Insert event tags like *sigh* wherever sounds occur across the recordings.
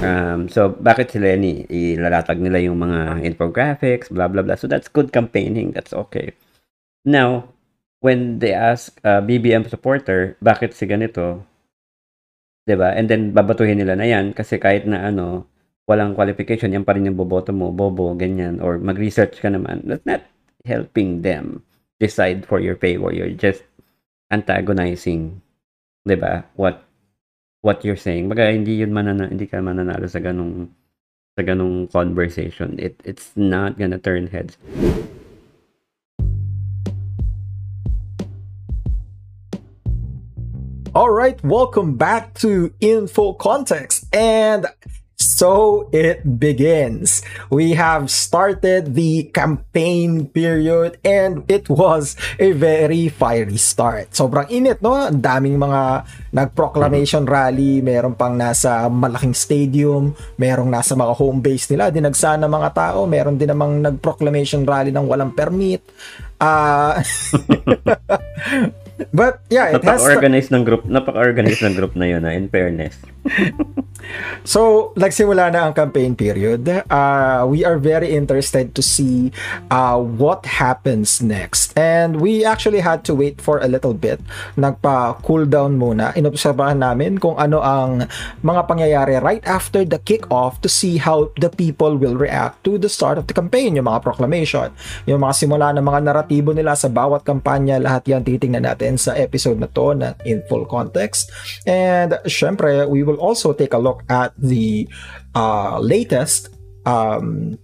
Um, so, bakit sila ni ilalatag nila yung mga infographics, blah, blah, blah. So, that's good campaigning. That's okay. Now, when they ask uh, BBM supporter, bakit si ganito? 'Di ba? And then babatuhin nila na 'yan kasi kahit na ano, walang qualification, yan pa rin yung boboto mo, bobo, ganyan or mag-research ka naman. That's not helping them decide for your favor. You're just antagonizing, 'di ba? What what you're saying. Baga hindi yun manana hindi ka mananalo sa ganung sa ganung conversation. It it's not gonna turn heads. All right, welcome back to Info Context. And so it begins. We have started the campaign period and it was a very fiery start. Sobrang init, no? Ang daming mga nag-proclamation rally, meron pang nasa malaking stadium, merong nasa mga home base nila, dinagsa ng mga tao, meron din namang nag-proclamation rally ng walang permit. Uh, *laughs* *laughs* But yeah, it napaka-organized ng group, napaka-organized ng group na yun, na in fairness. *laughs* so, nagsimula na ang campaign period. Uh, we are very interested to see uh, what happens next. And we actually had to wait for a little bit. Nagpa-cool down muna. Inobserbahan namin kung ano ang mga pangyayari right after the kick-off to see how the people will react to the start of the campaign, yung mga proclamation, yung mga simula ng mga naratibo nila sa bawat kampanya, lahat yan titingnan natin natin sa episode na to na in full context. And syempre, we will also take a look at the uh, latest um,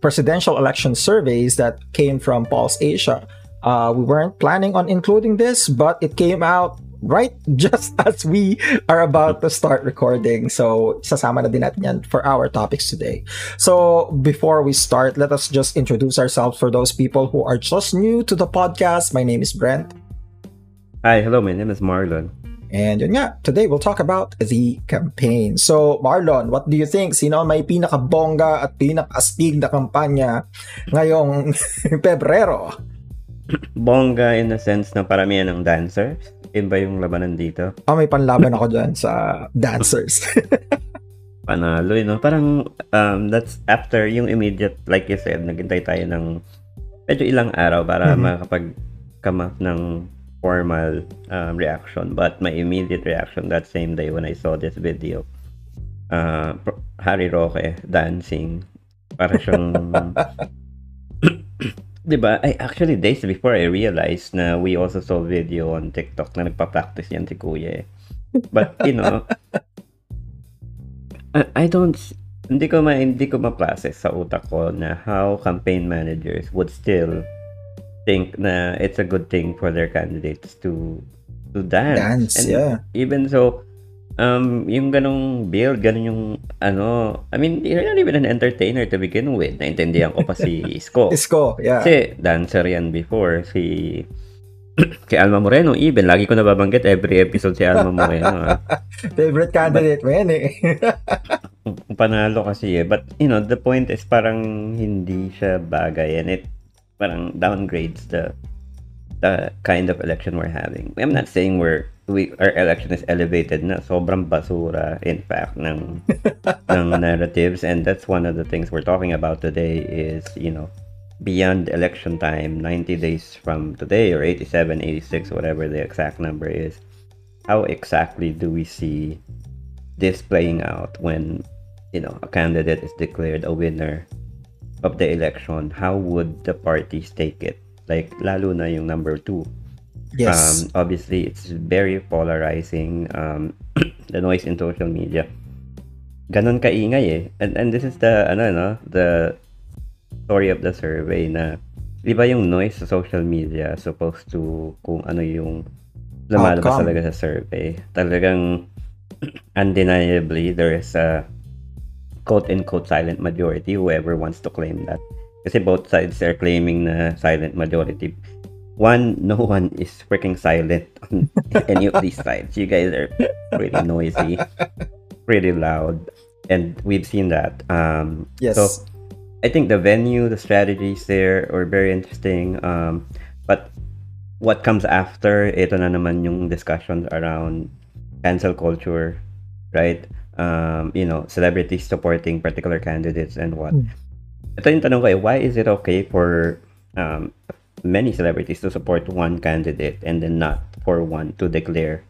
presidential election surveys that came from Pulse Asia. Uh, we weren't planning on including this, but it came out right *laughs* just as we are about to start recording. So, sasama na din natin yan for our topics today. So, before we start, let us just introduce ourselves for those people who are just new to the podcast. My name is Brent. Hi, hello, my name is Marlon. And yun nga, today we'll talk about the campaign. So, Marlon, what do you think? Sino ang may pinakabongga at pinakastig na kampanya ngayong *laughs* Pebrero? *clears throat* Bongga in the sense na paramihan ng dancers? Yun ba yung labanan dito? Oh, may panlaban ako dyan sa dancers. *laughs* Panalo, you know? Parang, um, that's after yung immediate, like you said, naghintay tayo ng medyo ilang araw para mm-hmm. makapag-come up ng formal um, reaction, but my immediate reaction that same day when I saw this video, uh, Harry Roque dancing, para siyang, *laughs* diba? I actually days before I realized na we also saw video on TikTok na nagpa-practice yan si Kuya eh. But, you know, *laughs* I, I don't, hindi ko ma, hindi ko ma-process sa utak ko na how campaign managers would still think na it's a good thing for their candidates to to dance. Dance, and yeah. Even so, um, yung ganong build, ganon yung, ano, I mean, you're not even an entertainer to begin with. Naintindihan ko pa si *laughs* Isko. Isko, yeah. Kasi dancer yan before. Si, *clears throat* si Alma Moreno, even, lagi ko nababanggit every episode si Alma Moreno. ah. *laughs* Favorite candidate mo yan eh. *laughs* Panalo kasi eh. But, you know, the point is parang hindi siya bagay and it parang downgrades the the kind of election we're having. I'm not saying we're we our election is elevated na sobrang basura in fact ng *laughs* ng narratives and that's one of the things we're talking about today is you know beyond election time 90 days from today or 87 86 whatever the exact number is how exactly do we see this playing out when you know a candidate is declared a winner of the election, how would the parties take it? Like, lalo na yung number two. Yes. Um, obviously, it's very polarizing. Um, *clears throat* the noise in social media. Ganon kaingay eh. And, and this is the, ano, no, the story of the survey na, di ba yung noise sa social media supposed to, kung ano yung lumalabas talaga sa survey. Talagang, *clears throat* undeniably, there is a quote-unquote silent majority, whoever wants to claim that. Kasi both sides are claiming na silent majority. One, no one is freaking silent on *laughs* any of these sides. You guys are pretty noisy, pretty loud, and we've seen that. Um, yes. So I think the venue, the strategies there are very interesting. Um, but what comes after, ito na naman yung discussions around cancel culture, right? Um, you know, celebrities supporting particular candidates and what. Mm. Ito yung tanong ko eh, why is it okay for um, many celebrities to support one candidate and then not for one to declare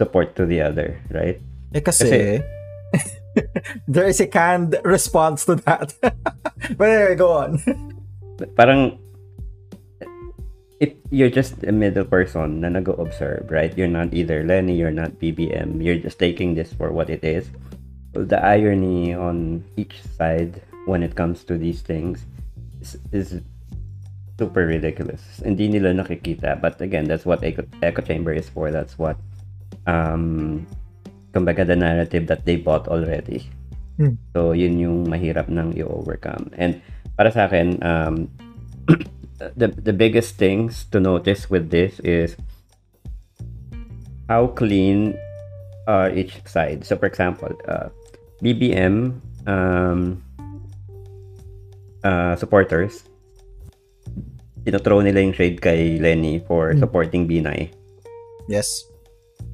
support to the other, right? Eh kasi, Kasi- *laughs* there is a canned response to that. *laughs* but anyway, go on. Parang if you're just a middle person na nag-observe, right? You're not either Lenny, you're not BBM. You're just taking this for what it is. The irony on each side when it comes to these things is, is super ridiculous. Hindi nila nakikita. But again, that's what echo, echo chamber is for. That's what um kumbaga the narrative that they bought already. Hmm. So yun yung mahirap nang i-overcome. And para sa akin, um, *clears throat* the the biggest things to notice with this is how clean are each side. So for example, uh, BBM um, uh, supporters tinothrow nila yung shade kay Lenny for Hmm. supporting Binay. Yes.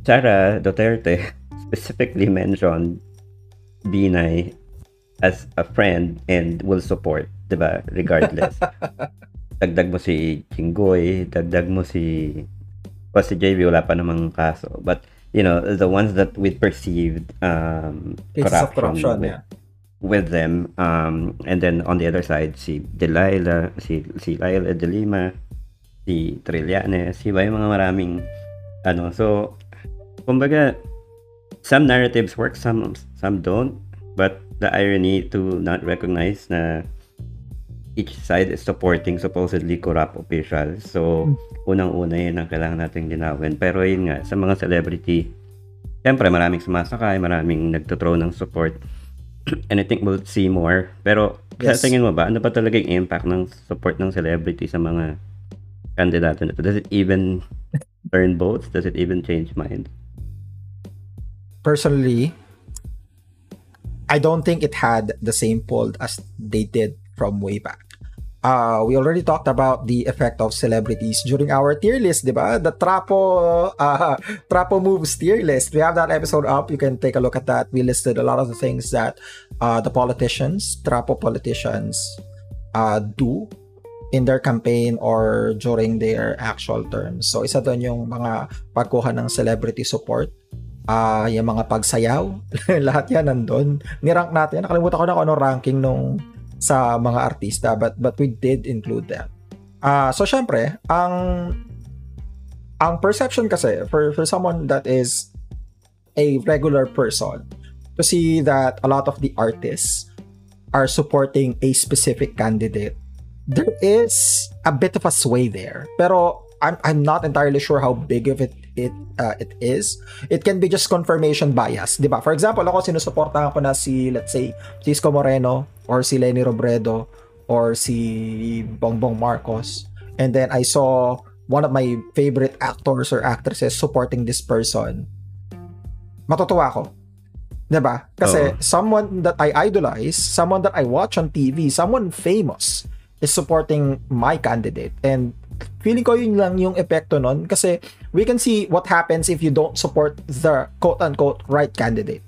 Sara Duterte *laughs* specifically mentioned Binay as a friend and will support, ba? Regardless. *laughs* dagdag mo si Chingoy, dagdag mo si o si JV wala pa namang kaso. But you know, the ones that we perceived um Cases of corruption, with, yeah. with them um and then on the other side si Delilah, si si Laila de Lima, si Trillanes, si ba yung mga maraming ano. So kumbaga some narratives work, some some don't. But the irony to not recognize na each side is supporting supposedly corrupt officials. So, unang-una yun ang kailangan nating linawin. Pero yun nga, sa mga celebrity, siyempre maraming sumasakay, maraming nagtutrow ng support. *clears throat* And I think we'll see more. Pero, Yes. sa tingin mo ba, ano ba talaga yung impact ng support ng celebrity sa mga kandidato nito? Does it even *laughs* turn votes? Does it even change mind? Personally, I don't think it had the same pull as they did from way back. Uh, we already talked about the effect of celebrities during our tier list, di ba? The Trapo, uh, Trapo Moves tier list. We have that episode up. You can take a look at that. We listed a lot of the things that uh, the politicians, Trapo politicians, uh, do in their campaign or during their actual terms. So, isa doon yung mga pagkuha ng celebrity support. Ah, yung mga pagsayaw, *laughs* lahat yan nandun. Nirank natin. Nakalimutan ko na kung ano ranking nung sa mga artista but but we did include that. Ah, so syempre, ang ang perception kasi for for someone that is a regular person to see that a lot of the artists are supporting a specific candidate there is a bit of a sway there pero I'm I'm not entirely sure how big of it it uh, it is it can be just confirmation bias, 'di ba? For example, ako sinusuportahan ko na si let's say Cisco Moreno or si Lenny Robredo or si Bongbong Marcos and then I saw one of my favorite actors or actresses supporting this person. Matutuwa ako. 'Di ba? Kasi Oo. someone that I idolize, someone that I watch on TV, someone famous is supporting my candidate and feeling ko yun lang yung epekto nun kasi we can see what happens if you don't support the quote-unquote right candidate.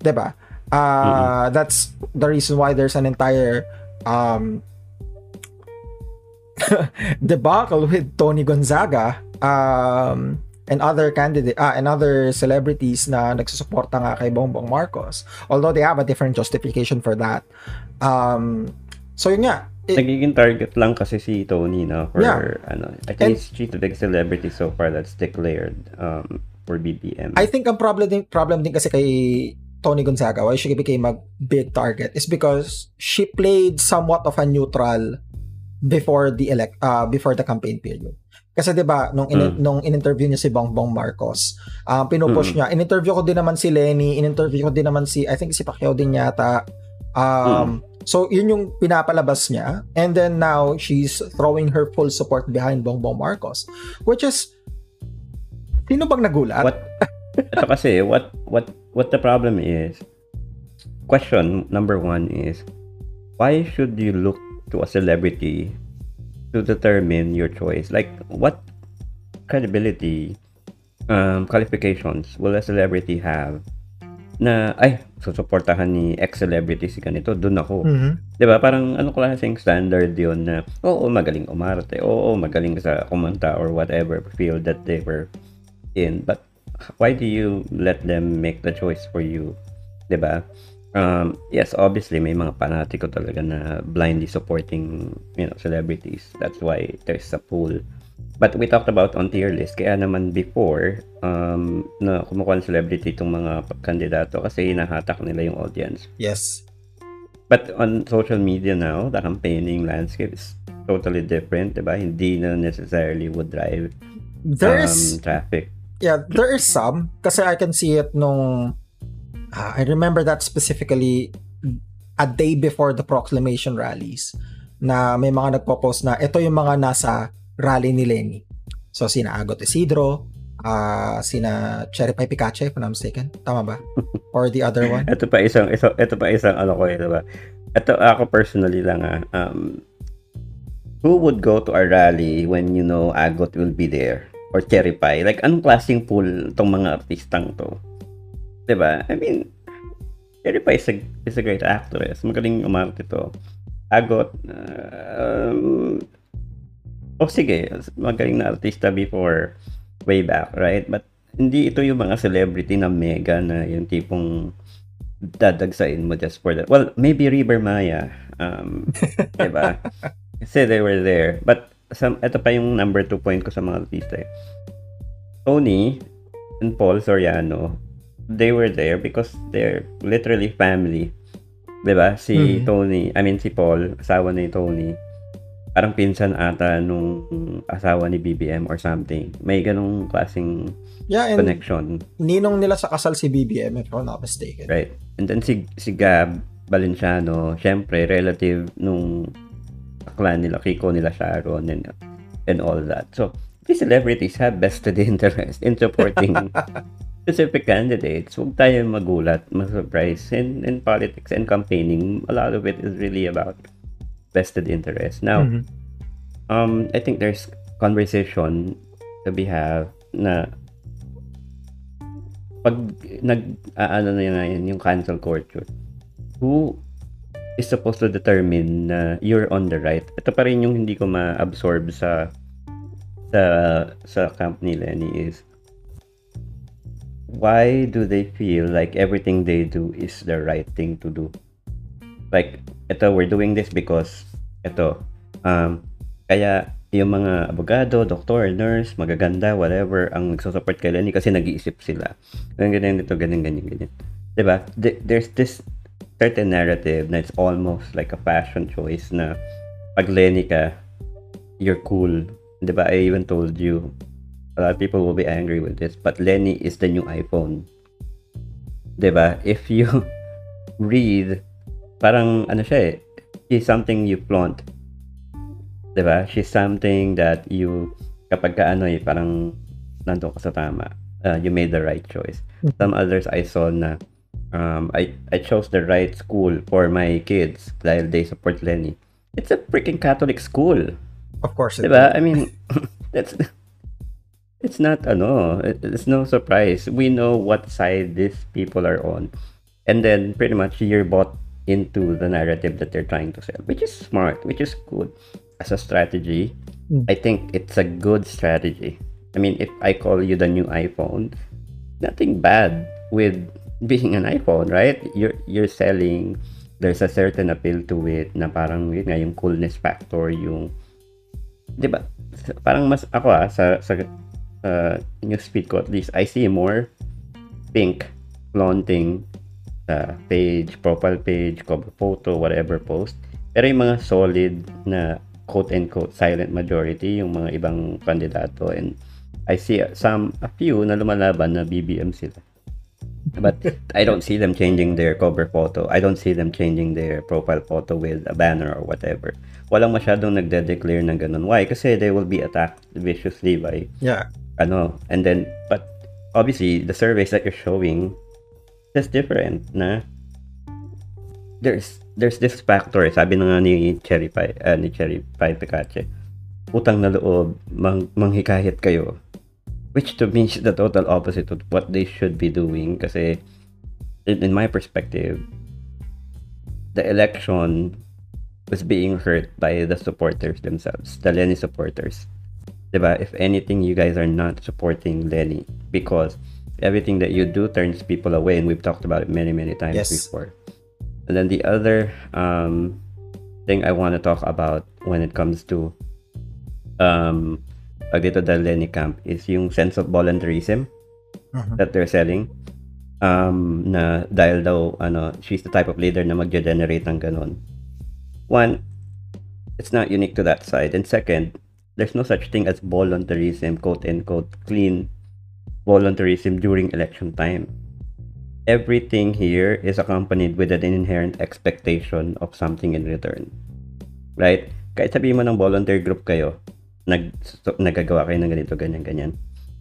'Di ba? Uh, That's the reason why there's an entire um, *laughs* debacle with Tony Gonzaga um, and other candidate ah, and other celebrities na nagsusuporta nga kay Bongbong Marcos. Although they have a different justification for that. Um, so yun nga, it- Nagiging target lang kasi si Tony na for Yeah. ano. I And- think he's, she's the big celebrity so far that's declared um for BBM. I think ang problem din, problem din kasi kay Tony Gonzaga, why she became a big target is because she played somewhat of a neutral before the elect uh, before the campaign period. Kasi 'di ba nung in, Mm. nung in-interview niya si Bongbong Marcos, um pinupush Mm. niya. In-interview ko din naman si Lenny, in-interview ko din naman si I think si Pacquiao din yata. Um so yun yung pinapalabas niya. And then now she's throwing her full support behind Bongbong Marcos which is Sino bang nagulat? what? *laughs* Ito kasi what what what the problem is question number one is why should you look to a celebrity to determine your choice? Like what credibility um, qualifications will a celebrity have na, ay, susuportahan ni ex-celebrity si ganito, dun ako. Mhm. 'Di ba? Parang ano klaseng standard 'yon na, oo, magaling umarte, oo, magaling sa kumanta or whatever field that they were in. But why do you let them make the choice for you? 'Di ba? Um, yes, obviously may mga panatiko talaga na blindly supporting, you know, celebrities. That's why there's a pool. But we talked about on tier list, kaya naman before, um, na kumukuha ng celebrity itong mga kandidato kasi hinahatak nila yung audience. Yes. But on social media now, the campaigning landscape is totally different, diba? Hindi na necessarily would drive There um, is traffic. Yeah, there is some kasi I can see it nung ah, I remember that specifically a day before the proclamation rallies na may mga nagpo-post na ito yung mga nasa rally ni Lenny. So sina Agot Isidro, ah sina Cherry Pie Picache if I'm mistaken. Tama ba? *laughs* Or the other one? Ito pa isang, ito, ito pa isang ano ko, eh, diba? Ito ako personally lang ah, um, who would go to a rally when you know Agot will be there? Or Cherry Pie? Like, anong klaseng pool tong mga artistang to? Diba? I mean, Cherry Pie is a, is a great actress. Magaling umarte to. Agot, um, oh sige, magaling na artista before way back, right? But hindi ito yung mga celebrity na mega na yung tipong dadagsain mo just for that. Well, maybe River Maya. Um, *laughs* diba? Kasi they were there. But some, ito pa yung number two point ko sa mga artista. eh. Tony and Paul Soriano, they were there because they're literally family. Diba? Si Mhm. Tony, I mean si Paul, asawa ni Tony, parang pinsan ata nung asawa ni BBM or something. May ganong klaseng Yeah, and connection. ninong nila sa kasal si BBM if I'm not mistaken. Right. And then si, si Gab Valenciano, syempre, relative nung clan nila, Kiko nila Sharon and, and all that. So, these celebrities have vested *laughs* interest in supporting *laughs* specific candidates. Huwag tayo magulat, ma-surprise. In, in politics and campaigning, a lot of it is really about vested interest. Now, Mhm. um, I think there's conversation to be have na pag nag ano na yun, yung cancel culture who is supposed to determine na you're on the right ito pa rin yung hindi ko ma-absorb sa sa sa camp ni Lenny is why do they feel like everything they do is the right thing to do like ito we're doing this because ito um kaya yung mga abogado, doktor, nurse, magaganda, whatever, ang nagsusupport kay Lenny kasi nag-iisip sila. Ganyan, ganyan, dito, ganyan, ganyan, ganyan. Diba? Th- there's this certain narrative na it's almost like a fashion choice na pag Lenny ka, you're cool. Diba? I even told you, a lot of people will be angry with this, but Lenny is the new iPhone. Diba? If you *laughs* read, parang ano siya eh, is something you flaunt. 'di ba? She's something that you kapag ka ano eh parang nandoon ka sa tama. uh, you made the right choice. Some others I saw na um, I I chose the right school for my kids dahil they support Lenny. It's a freaking Catholic school. Of course. it Diba? I mean, *laughs* that's it's not ano, it- it's no surprise. We know what side these people are on. And then pretty much you're bought into the narrative that they're trying to sell, which is smart, which is good as a strategy. Mm. I think it's a good strategy. I mean, if I call you the new iPhone, nothing bad with *laughs* being an iPhone, right? You're you're selling there's a certain appeal to it na parang yun nga yung coolness factor yung 'di ba parang mas ako ah sa sa uh, newsfeed ko at least I see more pink flaunting sa page, profile page, cover photo, whatever post. Pero yung mga solid na quote and quote silent majority yung mga ibang kandidato and I see some a few na lumalaban na BBM sila. But I don't see them changing their cover photo. I don't see them changing their profile photo with a banner or whatever. Walang masyadong nagde-declare ng ganun. Why? Kasi they will be attacked viciously by Yeah. ano. And then, but obviously, the surveys that you're showing is different na there's there's this factor, sabi na nga ni Cherry Pie, ah, ni Cherry Pie Picache, utang na loob, mang, manghikayat kayo. Which to me is the total opposite of what they should be doing kasi in my perspective, the election was being hurt by the supporters themselves, the Lenny supporters. Diba? If anything, you guys are not supporting Lenny because everything that you do turns people away, and we've talked about it many, many times Yes. before. And then the other um, thing I want to talk about when it comes to um, pag dito the Lenny camp is yung sense of voluntarism Mhm. that they're selling um, na dahil daw ano, she's the type of leader na magge-generate ng ganun. One, it's not unique to that side. And second, there's no such thing as voluntarism, quote unquote, clean voluntarism during election time. Everything here is accompanied with an inherent expectation of something in return. Right? Kahit sabihin mo ng volunteer group kayo, nag, so, nagagawa kayo ng ganito, ganyan, ganyan.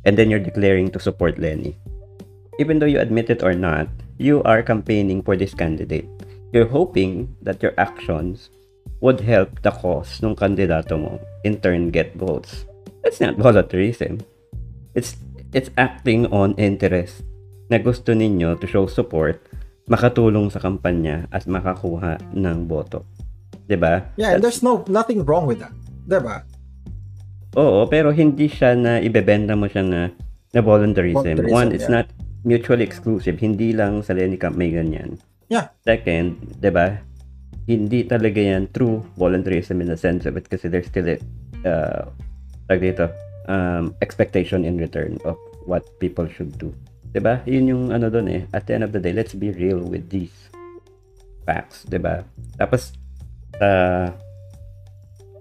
And then you're declaring to support Lenny. Even though you admit it or not, you are campaigning for this candidate. You're hoping that your actions would help the cause ng kandidato mo in turn get votes. That's not voluntarism. It's it's acting on interest na gusto ninyo to show support, makatulong sa kampanya at makakuha ng boto. 'Di ba? Yeah, and there's no nothing wrong with that. Diba? Oo, pero hindi siya na ibebenta mo siya na, na voluntarism. Voluntarism, One, it's yeah. not mutually exclusive. Hindi lang sa Lenny Camp may ganyan. Yeah. Second, di ba, hindi talaga yan true voluntarism in the sense of it kasi there's still a, uh, tag dito, um, expectation in return of what people should do. Di ba? Yun yung ano doon eh. At the end of the day, let's be real with these facts. Di ba? Tapos, uh,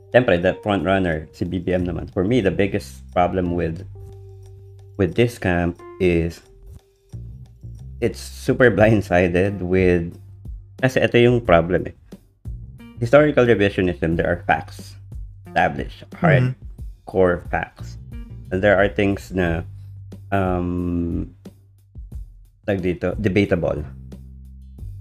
Siyempre, the front runner, si BBM naman. For me, the biggest problem with with this camp is it's super *laughs* blindsided with kasi ito yung problem eh. Historical revisionism, there are facts established, hard core facts. And there are things na um like dito, debatable.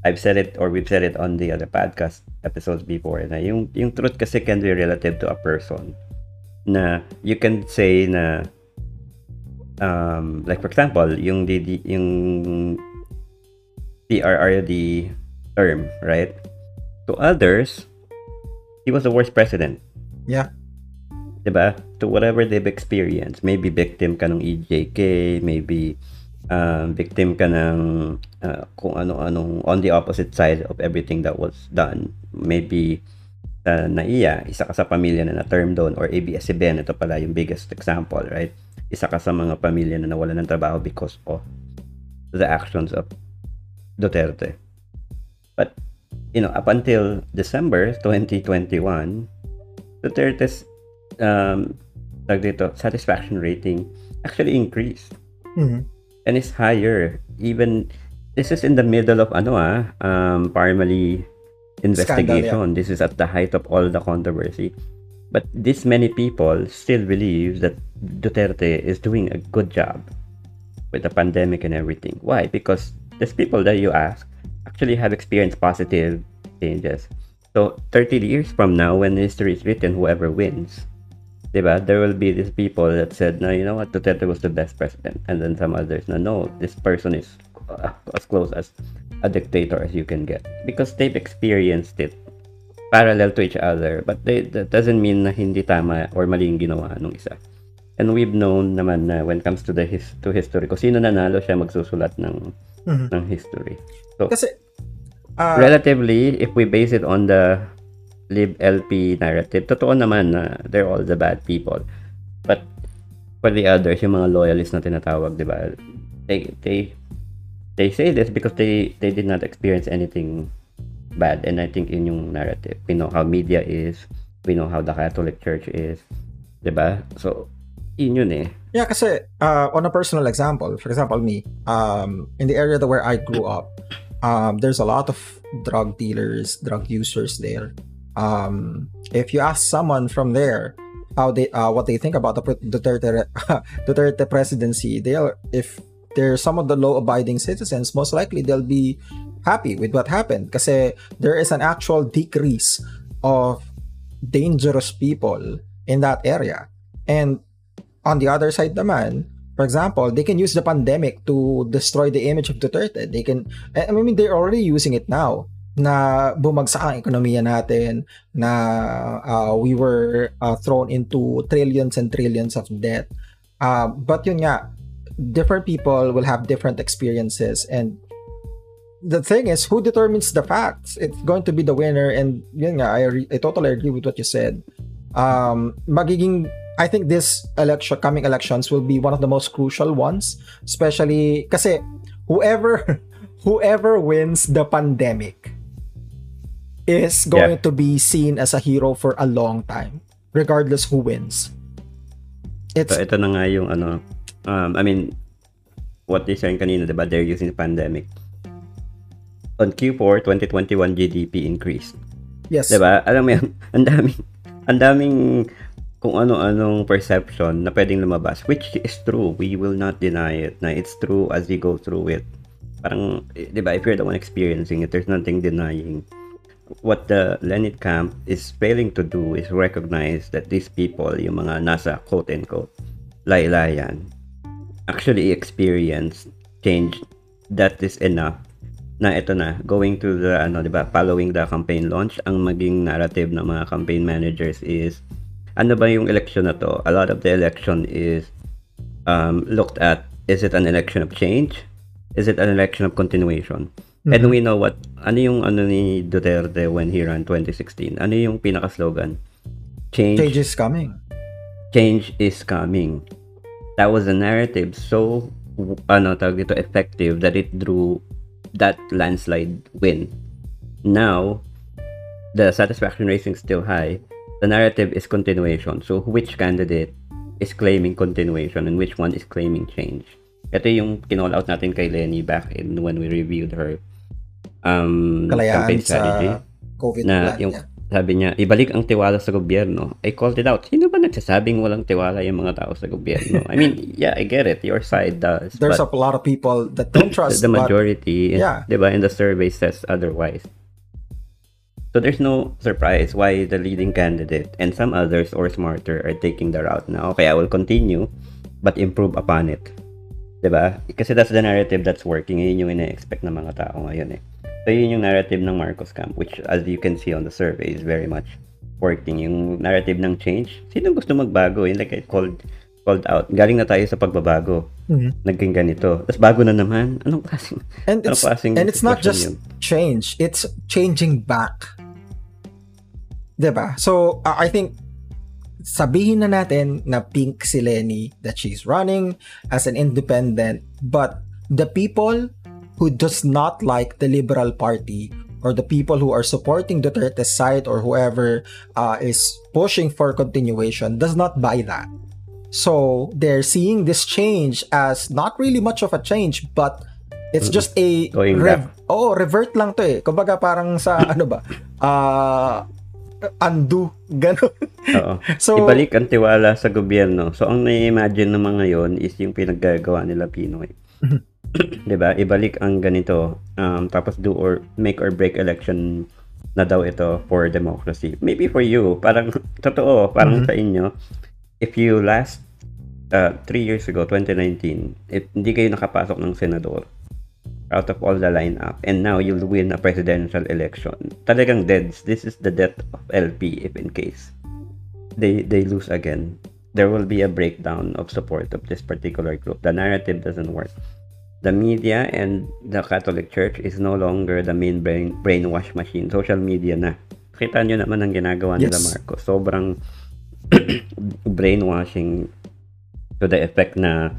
I've said it or we've said it on the other podcast episodes before na yung yung truth kasi can be relative to a person na you can say na um like for example yung DD yung PRRD term right to others he was the worst president Yeah. Diba to whatever they've experienced maybe victim ka ng EJK maybe um, victim ka ng uh, kung ano-anong on the opposite side of everything that was done. Maybe sa naiya, isa ka sa pamilya na na-term doon or ABS-CBN, ito pala yung biggest example, right? Isa ka sa mga pamilya na nawala ng trabaho because of the actions of Duterte. But, you know, up until December 2021, Duterte's um, tag dito, satisfaction rating actually increased Mhm. and it's higher. Even this is in the middle of ano ah, um, Parmali investigation. This is at the height of all the controversy. But this many people still believe that Duterte is doing a good job with the pandemic and everything. Why? Because these people that you ask actually have experienced positive changes. So 30 years from now, when history is written, whoever wins, diba, there will be these people that said, no, you know what, Duterte was the best president. And then some others, no, no, this person is uh, as close as a dictator as you can get. Because they've experienced it parallel to each other. But they, that doesn't mean na hindi tama or mali yung ginawa nung isa. And we've known naman na when it comes to the his, to history, kung sino nanalo siya magsusulat ng Mhm. ng history. Kasi, ah, Relatively, if we base it on the lib LP narrative, totoo naman na they're all the bad people. But for the others, yung mga loyalists na tinatawag, di ba? They, they, they say this because they, they did not experience anything bad. And I think in yung narrative, we know how media is, we know how the Catholic Church is, di ba? So, yun yun eh. Yeah, kasi uh, on a personal example, for example, me, um, in the area where I grew up, um, there's a lot of drug dealers, drug users there. Um, if you ask someone from there how they uh, what they think about the Duterte *laughs* Duterte presidency, they'll if they're some of the law-abiding citizens, most likely they'll be happy with what happened because there is an actual decrease of dangerous people in that area. And on the other side naman, For example, they can use the pandemic to destroy the image of Duterte. They can, I mean, they're already using it now na bumagsak ang ekonomiya natin, na uh, we were uh, thrown into trillions and trillions of debt. Uh, but yun nga, different people will have different experiences and the thing is, who determines the facts? It's going to be the winner and yun nga, I, re- I totally agree with what you said. Um, magiging I think this election, coming elections will be one of the most crucial ones, especially kasi whoever *laughs* whoever wins the pandemic is going yeah. to be seen as a hero for a long time, regardless who wins. It's so, ito na nga yung ano, um, I mean, what they saying kanina, diba? They're using the pandemic. On Q4, 2021 GDP increased. Yes. Diba? Alam mo yan, *laughs* ang daming, ang daming kung ano-anong perception na pwedeng lumabas, which is true. We will not deny it na it's true as you go through it. Parang, di ba, if you're the one experiencing it, there's nothing denying. What the Lenin camp is failing to do is recognize that these people, yung mga nasa quote-unquote laylayan, actually experience change that is enough na ito na, going to the, ano, di ba, following the campaign launch, ang maging narrative ng mga campaign managers is ano ba yung election na to? A lot of the election is um, looked at, is it an election of change? Is it an election of continuation? Mm-hmm. And we know what, ano yung ano ni Duterte when he ran 2016? Ano yung pinaka-slogan? Change, change is coming. Change is coming. That was a narrative so ano tawag dito effective that it drew that landslide win. Now, the satisfaction rating is still high, the narrative is continuation. So, which candidate is claiming continuation and which one is claiming change? Ito yung kinall out natin kay Lenny back in when we reviewed her um, campaign strategy. COVID na plan, yung yeah. sabi niya, ibalik ang tiwala sa gobyerno. I called it out. Sino ba nagsasabing walang tiwala yung mga tao sa gobyerno? I mean, *laughs* yeah, I get it. Your side does. There's a lot of people that don't *laughs* trust. The majority, but, yeah. diba, in the survey says otherwise. So there's no surprise why the leading candidate and some others or smarter are taking the route now. Okay, I will continue but improve upon it. 'Di ba? Kasi that's the narrative that's working. Yun yung ina-expect ng mga tao ngayon eh. So yun yung narrative ng Marcos camp which as you can see on the survey is very much working. Yung narrative ng change. Sino gusto magbago? Yung like I called called out. Galing na tayo sa pagbabago. Mm-hmm. Naging ganito. Tapos bago na naman. Anong klaseng And it's, klaseng and it's not just yun? change. It's changing back. 'Di ba? So, uh, I think sabihin na natin na pink si Lenny that she's running as an independent but the people who does not like the Liberal Party or the people who are supporting Duterte's side or whoever uh, is pushing for continuation does not buy that. So they're seeing this change as not really much of a change, but it's just a rev- oh revert lang to eh. Kumbaga parang sa *laughs* ano ba? Uh, undo ganun. Oo. *laughs* So ibalik ang tiwala sa gobyerno. So ang na-imagine ng mga yon is yung pinaggagawa nila Pinoy. *laughs* 'Di ba? Ibalik ang ganito um, tapos do or make or break election na daw ito for democracy. Maybe for you, parang *laughs* totoo, parang mm-hmm. sa inyo if you last uh, three years ago, 2019, if hindi kayo nakapasok ng senador out of all the lineup and now you'll win a presidential election, talagang deads. This is the death of LP if in case they they lose again. There will be a breakdown of support of this particular group. The narrative doesn't work. The media and the Catholic Church is no longer the main brain, brainwash machine. Social media na. Kita nyo naman ang ginagawa nila yes. Marcos. Sobrang *clears throat* brainwashing to the effect na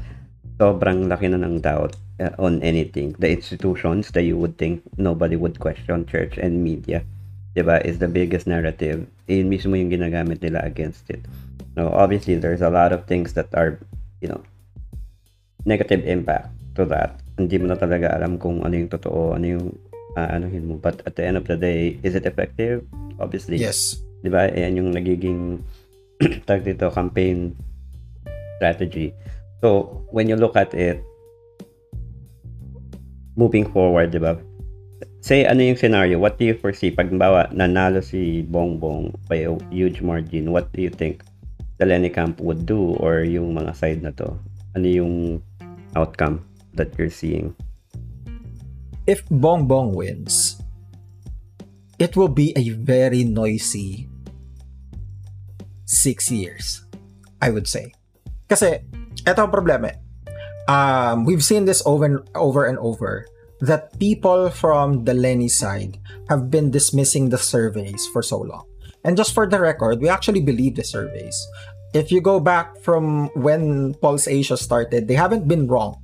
sobrang laki na ng doubt uh, on anything. The institutions that you would think nobody would question, church and media, diba, is the biggest narrative. Yun mismo yung ginagamit nila against it. No, obviously, there's a lot of things that are, you know, negative impact to that. Hindi mo na talaga alam kung ano yung totoo, ano yung uh, anuhin mo. But at the end of the day, is it effective? Obviously. Yes. Di ba? Ayan yung nagiging *clears throat* tag dito, campaign strategy. So, when you look at it, moving forward, di ba? Say, ano yung scenario? What do you foresee? Pag bawa, nanalo si Bongbong by a huge margin, what do you think the Lenny Camp would do or yung mga side na to? ano yung outcome that you're seeing? If Bongbong wins, it will be a very noisy six years, I would say. Kasi, eto ang problema. eh. Um, we've seen this over and over and over that people from the Lenny side have been dismissing the surveys for so long. And just for the record, we actually believe the surveys. If you go back from when Pulse Asia started, they haven't been wrong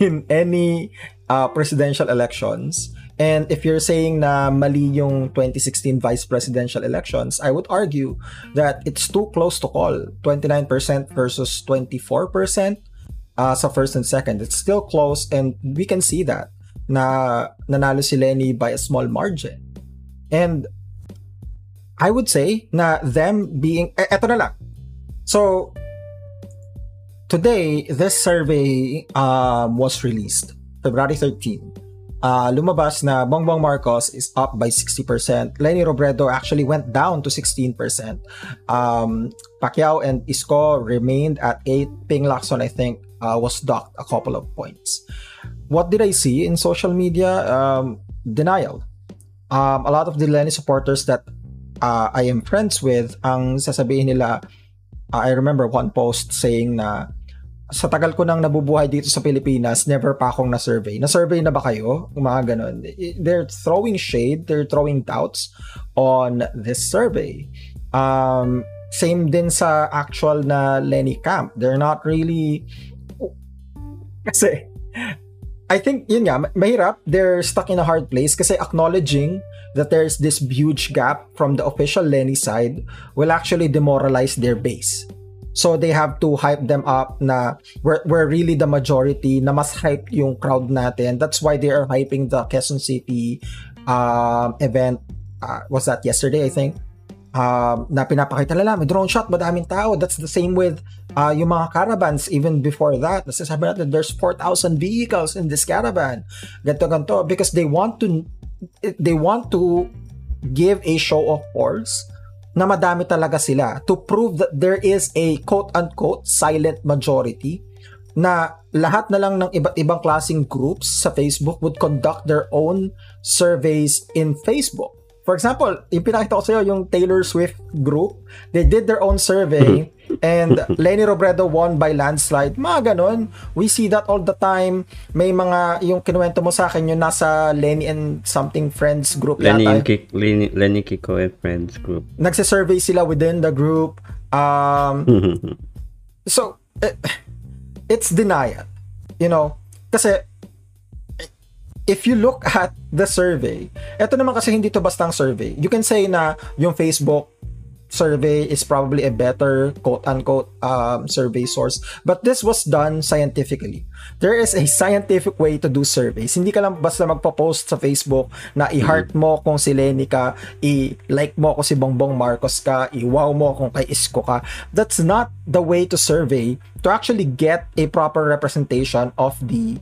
in any uh, presidential elections. And if you're saying na mali yung 2016 vice presidential elections, I would argue that it's too close to call. 29% versus 24% uh, sa first and second. It's still close and we can see that na nanalo si Lenny by a small margin. And I would say na them being, eh, eto na lang. So, today, this survey um, was released, February 13. Uh, lumabas na Bongbong Marcos is up by 60%. Lenny Robredo actually went down to 16%. Um, Pacquiao and Isco remained at 8. Ping Lacson, I think, uh, was docked a couple of points. What did I see in social media? Um, denial. Um, a lot of the Lenny supporters that uh, I am friends with, ang sasabihin nila, uh, I remember one post saying na sa tagal ko nang nabubuhay dito sa Pilipinas, never pa akong na-survey. Na-survey na ba kayo? Mga ganun. They're throwing shade, they're throwing doubts on this survey. Um, same din sa actual na Lenny Camp. They're not really... Kasi, I think, yun nga, mahirap. They're stuck in a hard place kasi acknowledging that there's this huge gap from the official Lenny side will actually demoralize their base. So they have to hype them up na we're, we're really the majority na mas hype yung crowd natin. That's why they are hyping the Quezon City um, event. Uh, was that yesterday, I think? Um, na pinapakita nila, may drone shot, madaming tao. That's the same with uh, yung mga caravans even before that. Nasasabi natin, there's 4,000 vehicles in this caravan. Ganto, ganto. Because they want to they want to give a show of force na madami talaga sila to prove that there is a quote-unquote silent majority na lahat na lang ng iba't ibang klaseng groups sa Facebook would conduct their own surveys in Facebook. For example, yung pinakita ko sa iyo yung Taylor Swift group, they did their own survey and Lenny Robredo won by landslide. Mga ganon. We see that all the time. May mga, yung kinuwento mo sa akin, yung nasa Lenny and something friends group Lenny, yata. and Kik- Lenny, Lenny Kiko and Friends group. Nagsisurvey sila within the group. Um, *laughs* so, eh, it's denial. You know? Kasi, if you look at the survey, eto naman kasi hindi to bastang survey. You can say na yung Facebook survey is probably a better quote-unquote um, survey source. But this was done scientifically. There is a scientific way to do surveys. Hindi ka lang basta magpo-post sa Facebook na i-heart mo kung si Lenny ka, i-like mo kung si Bongbong Marcos ka, i-wow mo kung kay Isko ka. That's not the way to survey to actually get a proper representation of the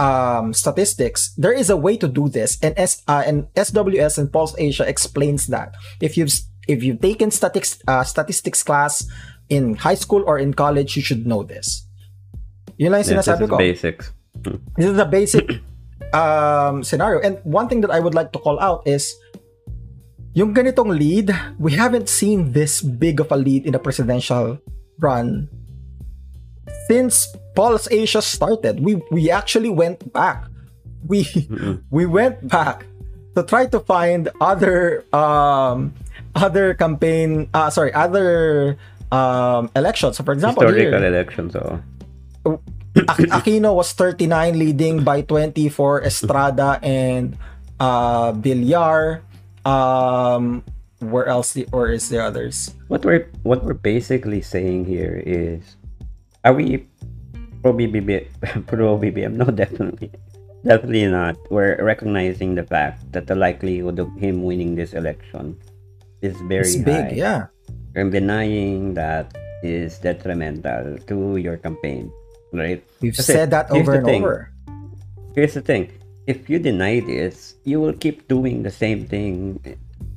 um, statistics, there is a way to do this, and S uh, and SWS and Pulse Asia explains that. If you've if you've taken statistics uh, statistics class in high school or in college, you should know this. Yun lang yung Yes, this is ko. basics. This is a basic um, scenario. And one thing that I would like to call out is yung ganitong lead, we haven't seen this big of a lead in a presidential run since Pulse Asia started. We we actually went back. We we went back to try to find other um other campaign uh sorry other um elections. So for example, Historical here, elections. Ak- *coughs* Aquino was 39 leading by 24 Estrada and uh Villar. Um where else the or is the others? What we're what we're basically saying here is, are we pro BBM? *laughs* Pro BBM? No, *laughs* definitely, definitely not. We're recognizing the fact that the likelihood of him winning this election is very It's high. big, yeah. And denying that is detrimental to your campaign, right? We've said that over and thing. over. Here's the thing: if you deny this, you will keep doing the same thing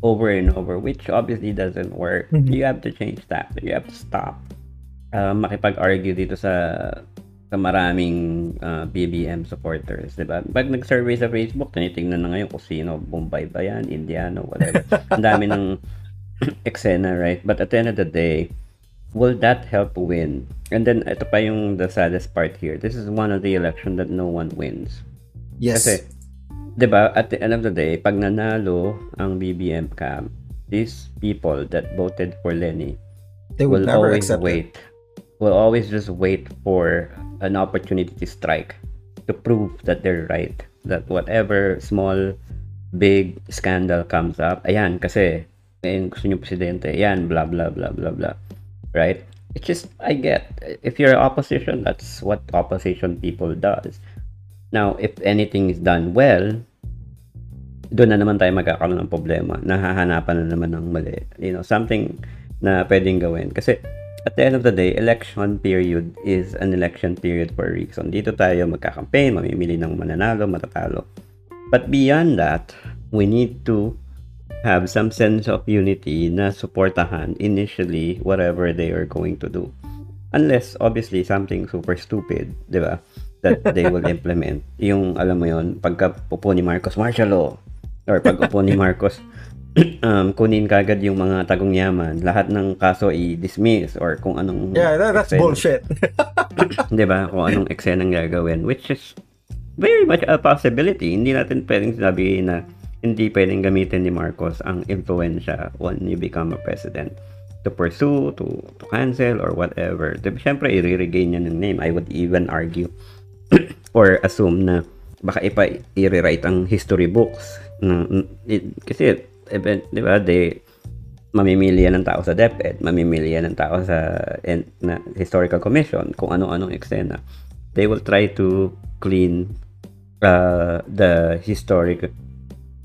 over and over, which obviously doesn't work. Mhm. You have to change that. You have to stop. uh, makipag-argue dito sa sa maraming uh, BBM supporters, 'di ba? Pag nag-survey sa Facebook, tinitingnan na ngayon kung sino, Bombay ba yan, Indiano, whatever. Ang dami ng *coughs* eksena, right? But at the end of the day, will that help win? And then ito pa yung the saddest part here. This is one of the election that no one wins. Yes. Kasi 'di ba, at the end of the day, pag nanalo ang BBM camp, these people that voted for Lenny they will, will never always accept it. Will always just wait for an opportunity to strike to prove that they're right. That whatever small, big scandal comes up, ayan, kasi ngayon gusto niyo presidente, ayan, blah, blah, blah, blah, blah. Right? It's just, I get, if you're opposition, that's what opposition people does. Now, if anything is done well, doon na naman tayo magkakaroon ng problema. Nahahanapan na naman ng mali. You know, something na pwedeng gawin. Kasi, at the end of the day, election period is an election period for a reason. Dito tayo magkakampaign, mamimili ng mananalo, matatalo. But beyond that, we need to have some sense of unity na supportahan initially whatever they are going to do. Unless, obviously, something super stupid, di ba? That they will implement. Yung, alam mo yon pagka pupo ni Marcos, martial law. Or pag upo ni Marcos, *clears throat* um, kunin kagad yung mga tagong yaman. Lahat ng kaso i-dismiss or kung anong... Yeah, that, that's eksena. bullshit. *laughs* *laughs* Di ba? Kung anong eksenang gagawin. Which is very much a possibility. Hindi natin pwedeng sabihin na hindi pwedeng gamitin ni Marcos ang influensya when you become a president to pursue, to, to cancel, or whatever. Diba, Siyempre, i-regain niya ng name. I would even argue *clears throat* or assume na baka ipa i-rewrite ang history books na it, kasi event, di ba, they mamimili yan ng tao sa DepEd, mamimili yan ng tao sa en, na historical commission, kung ano-anong eksena. They will try to clean uh, the historic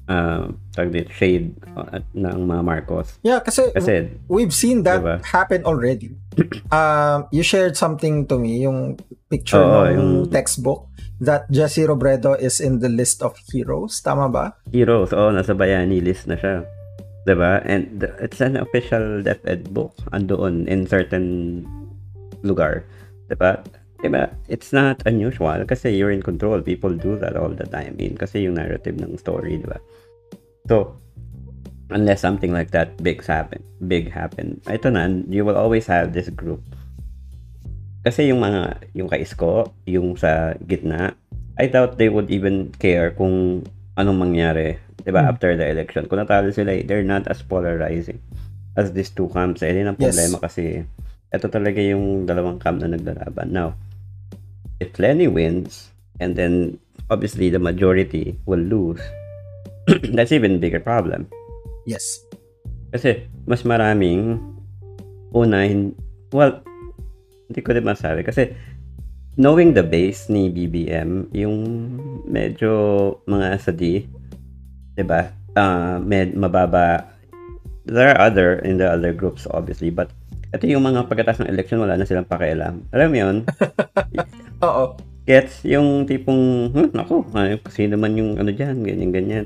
uh, dito, shade uh, ng mga Marcos. Yeah, kasi, Kasi, we've seen that Diba? happen already. *clears throat* um, you shared something to me, yung picture Oo, ng yung- textbook that Jesse Robredo is in the list of heroes. Tama ba? Heroes, oh, nasa Bayani list na siya. 'Di ba? And it's an official DepEd book andoon in certain lugar. 'Di ba? Diba? It's not unusual kasi you're in control. People do that all the time. Yun kasi yung narrative ng story, di ba? So, unless something like that big happen, big happen, ito na, you will always have this group. Kasi yung mga, yung kay Isko, yung sa gitna, I doubt they would even care kung anong mangyari, di ba, Hmm. after the election. Kung natalo sila, they're not as polarizing as these two camps. Eh, yun ang Yes. problema kasi ito talaga yung dalawang camp na naglalaban. Now, if Lenny wins, and then obviously the majority will lose, *clears throat* that's even bigger problem. Yes. Kasi mas maraming una, well, hindi ko din masabi. Kasi knowing the base ni BBM, yung medyo mga sadi, di ba? Ah, med, mababa. There are other in the other groups obviously, but ito yung mga pagkatapos ng election, wala na silang pakialam. Alam mo yun? *laughs* Oo. Gets yung tipong, hmm, naku, ay, sino man yung ano dyan, ganyan, ganyan.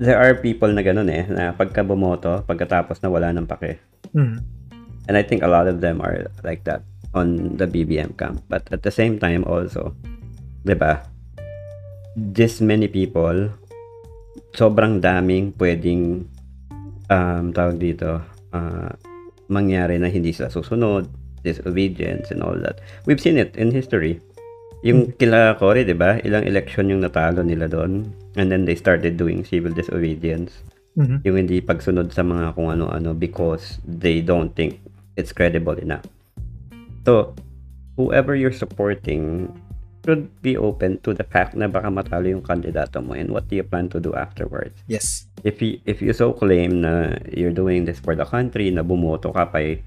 There are people na ganun eh, na pagka bumoto, pagkatapos na wala ng pake. Mhm. And I think a lot of them are like that on the BBM camp. But at the same time also, 'di ba? This many people, sobrang daming pwedeng um, tawag dito, ah, mangyari na hindi sila susunod, disobedience and all that. We've seen it in history. Yung kila Cory, 'di ba? Ilang election yung natalo nila doon and then they started doing civil disobedience Mhm. yung hindi pagsunod sa mga kung ano-ano because they don't think it's credible enough. So, whoever you're supporting should be open to the fact na baka matalo yung kandidato mo and what do you plan to do afterwards. Yes. If you, if you so claim na you're doing this for the country, na bumoto ka pa eh,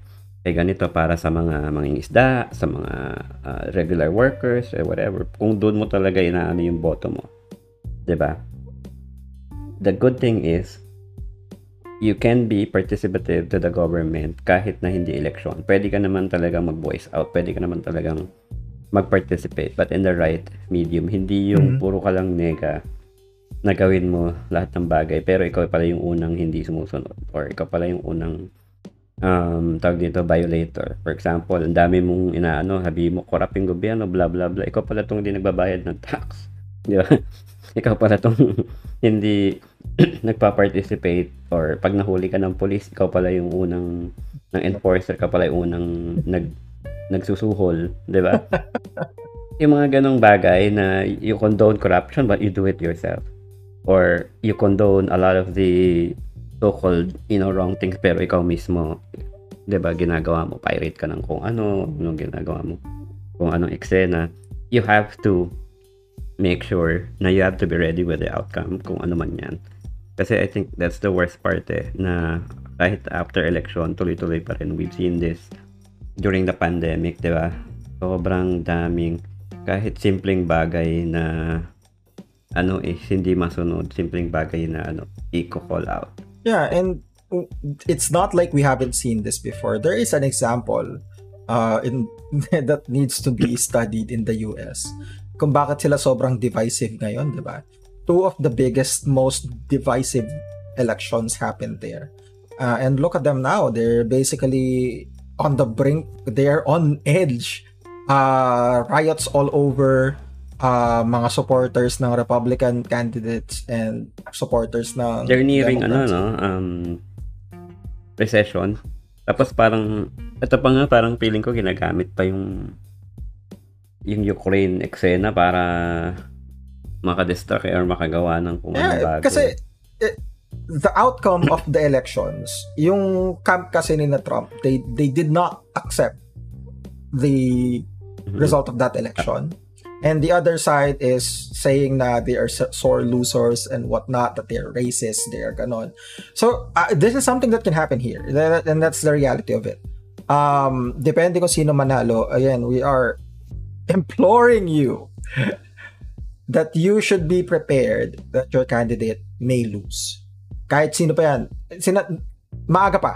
eh ganito para sa mga mangingisda, sa mga ah, regular workers, or whatever, kung doon mo talaga inaano yung boto mo. ba? The good thing is, you can be participative to the government kahit na hindi election. Pwede ka naman talagang mag-voice out. Pwede ka naman talagang mag-participate. But in the right medium. Hindi yung Mhm. puro ka lang nega na gawin mo lahat ng bagay pero ikaw pala yung unang hindi sumusunod or ikaw pala yung unang um, tawag dito, violator. For example, ang dami mong inaano, sabi mo, corrupt yung gobyerno, bla bla bla. Ikaw pala itong hindi nagbabayad ng tax. *laughs* Di ba? ikaw pala itong *laughs* hindi *clears throat* nagpa-participate or pag nahuli ka ng police, ikaw pala yung unang ng enforcer ka pala yung unang nag nagsusuhol, 'di ba? *laughs* yung mga ganong bagay na you condone corruption but you do it yourself. Or you condone a lot of the so-called you know wrong things pero ikaw mismo 'di ba ginagawa mo pirate ka ng kung ano anong ginagawa mo kung anong eksena. You have to make sure na you have to be ready with the outcome kung ano man yan kasi I think that's the worst part eh na kahit after election tuloy-tuloy pa rin we've seen this during the pandemic 'di ba sobrang daming kahit simpleng bagay na ano eh hindi masunod simpleng bagay na ano i-call out Yeah, and it's not like we haven't seen this before. There is an example uh, in *laughs* that needs to be studied in the US. Kung bakit sila sobrang divisive ngayon, di ba? Two of the biggest, most divisive elections happened there. Uh, and look at them now. They're basically on the brink. They're on edge. Uh, riots all over uh, mga supporters ng Republican candidates and supporters ng They're nearing Democrats. ano no, um recession. Tapos parang ito pa nga parang feeling ko ginagamit pa yung yung Ukraine eksena para makadistract or makagawa ng kung ano Yeah, bago. kasi eh, the outcome of the elections, yung camp kasi ni na Trump, they they did not accept the Mhm. result of that election. And the other side is saying na they are so- sore losers and whatnot, that they're racist, they are ganon. So, uh, this is something that can happen here. That- And that's the reality of it. Um, depende kung sino manalo, again, we are *laughs* imploring you that you should be prepared that your candidate may lose. Kahit sino pa yan. Sina- maaga pa.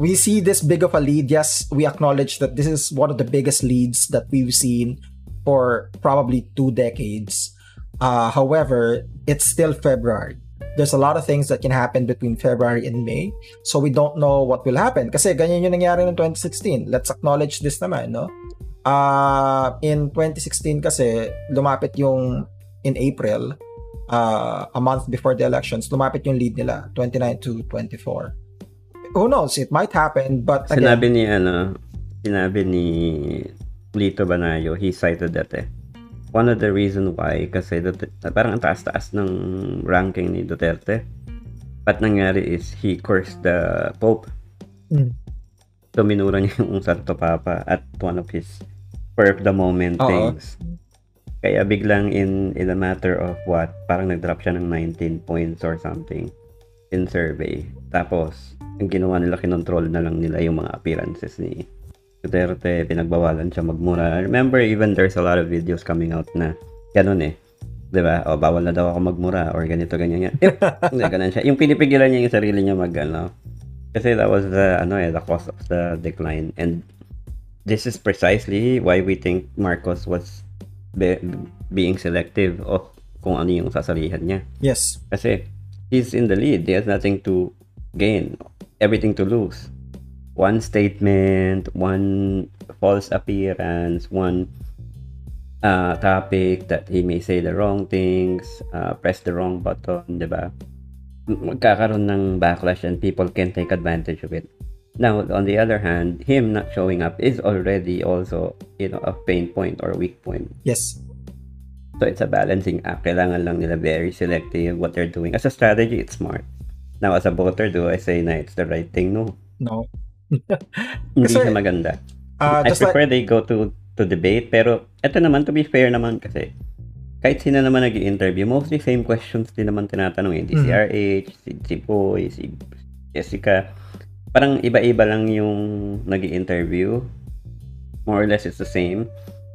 We see this big of a lead. Yes, we acknowledge that this is one of the biggest leads that we've seen for probably two decades. Uh, however, it's still February. There's a lot of things that can happen between February and May. So we don't know what will happen. Kasi ganyan yung nangyari noong 2016. Let's acknowledge this naman, no? Uh, in 2016 kasi, lumapit yung in April, uh, a month before the elections, lumapit yung lead nila, 29 to 24. Who knows? It might happen, but again, Sinabi ni ano, sinabi ni Lito Banayo, he cited that eh. One of the reason why, kasi Dut- parang ang taas-taas ng ranking ni Duterte. What nangyari is, he cursed the Pope. Mm. So, minura niya *laughs* yung Santo Papa at one of his of the moment Oo. things. Kaya biglang in in a matter of what, parang nag-drop siya ng 19 points or something in survey. Tapos, ang ginawa nila, kinontrol na lang nila yung mga appearances ni Duterte, pinagbawalan siya magmura. Remember even there's a lot of videos coming out na ganun eh. 'Di ba? O bawal na daw ako magmura or ganito ganyan yan. *laughs* Hindi ganun siya. Yung pinipigilan niya yung sarili niya mag ano. Kasi that was the ano eh, the cause of the decline and this is precisely why we think Marcos was be- being selective of kung ano yung sasalihan niya. yes. Kasi he's in the lead. He has nothing to gain, everything to lose. One statement, one false appearance, one uh, topic that he may say the wrong things, uh, press the wrong button, di ba? Magkakaroon ng backlash and people can take advantage of it. Now, on the other hand, him not showing up is already also, you know, a pain point or weak point. Yes. So it's a balancing act. Kailangan lang nila very selective what they're doing. As a strategy, it's smart. Now, as a voter, do I say na it's the right thing? No. No. *laughs* Hindi siya maganda. Uh, I just like, prefer they go to to debate. Pero, eto naman, to be fair naman kasi, kahit sino naman nag interview mostly same questions din naman tinatanong eh. DCRH, si, si Boy, si Jessica. Parang iba-iba lang yung nag interview More or less, it's the same.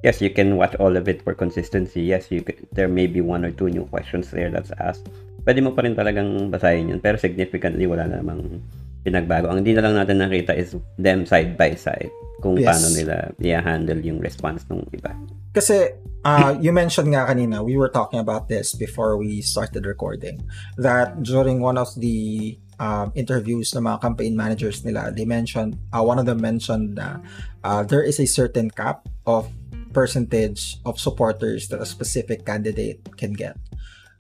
Yes, you can watch all of it for consistency. Yes, you could, there may be one or two new questions there that's asked. Pwede mo pa rin talagang basahin yun. Pero significantly, wala na namang pinagbago. Ang hindi na lang natin nakita is them side by side. Kung Yes. paano nila i-handle yung response ng iba. Kasi uh, you mentioned nga kanina, we were talking about this before we started recording, that during one of the um, interviews ng mga campaign managers nila, they mentioned, uh, one of them mentioned na uh, there is a certain cap of percentage of supporters that a specific candidate can get.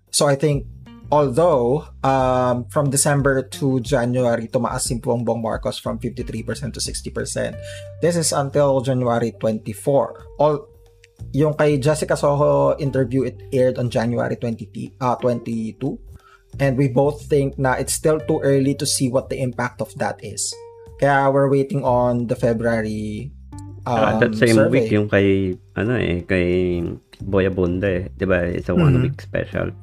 So I think although um, from December to January, tumaas si Bongbong Marcos from 53% to 60%. This is until January 24. All yung kay Jessica Soho interview, it aired on January 20, uh, 22. And we both think na it's still too early to see what the impact of that is. Kaya we're waiting on the February um, uh, that same survey. week yung kay ano eh kay Boy Abunda eh, 'di ba? It's a one Mhm. week special.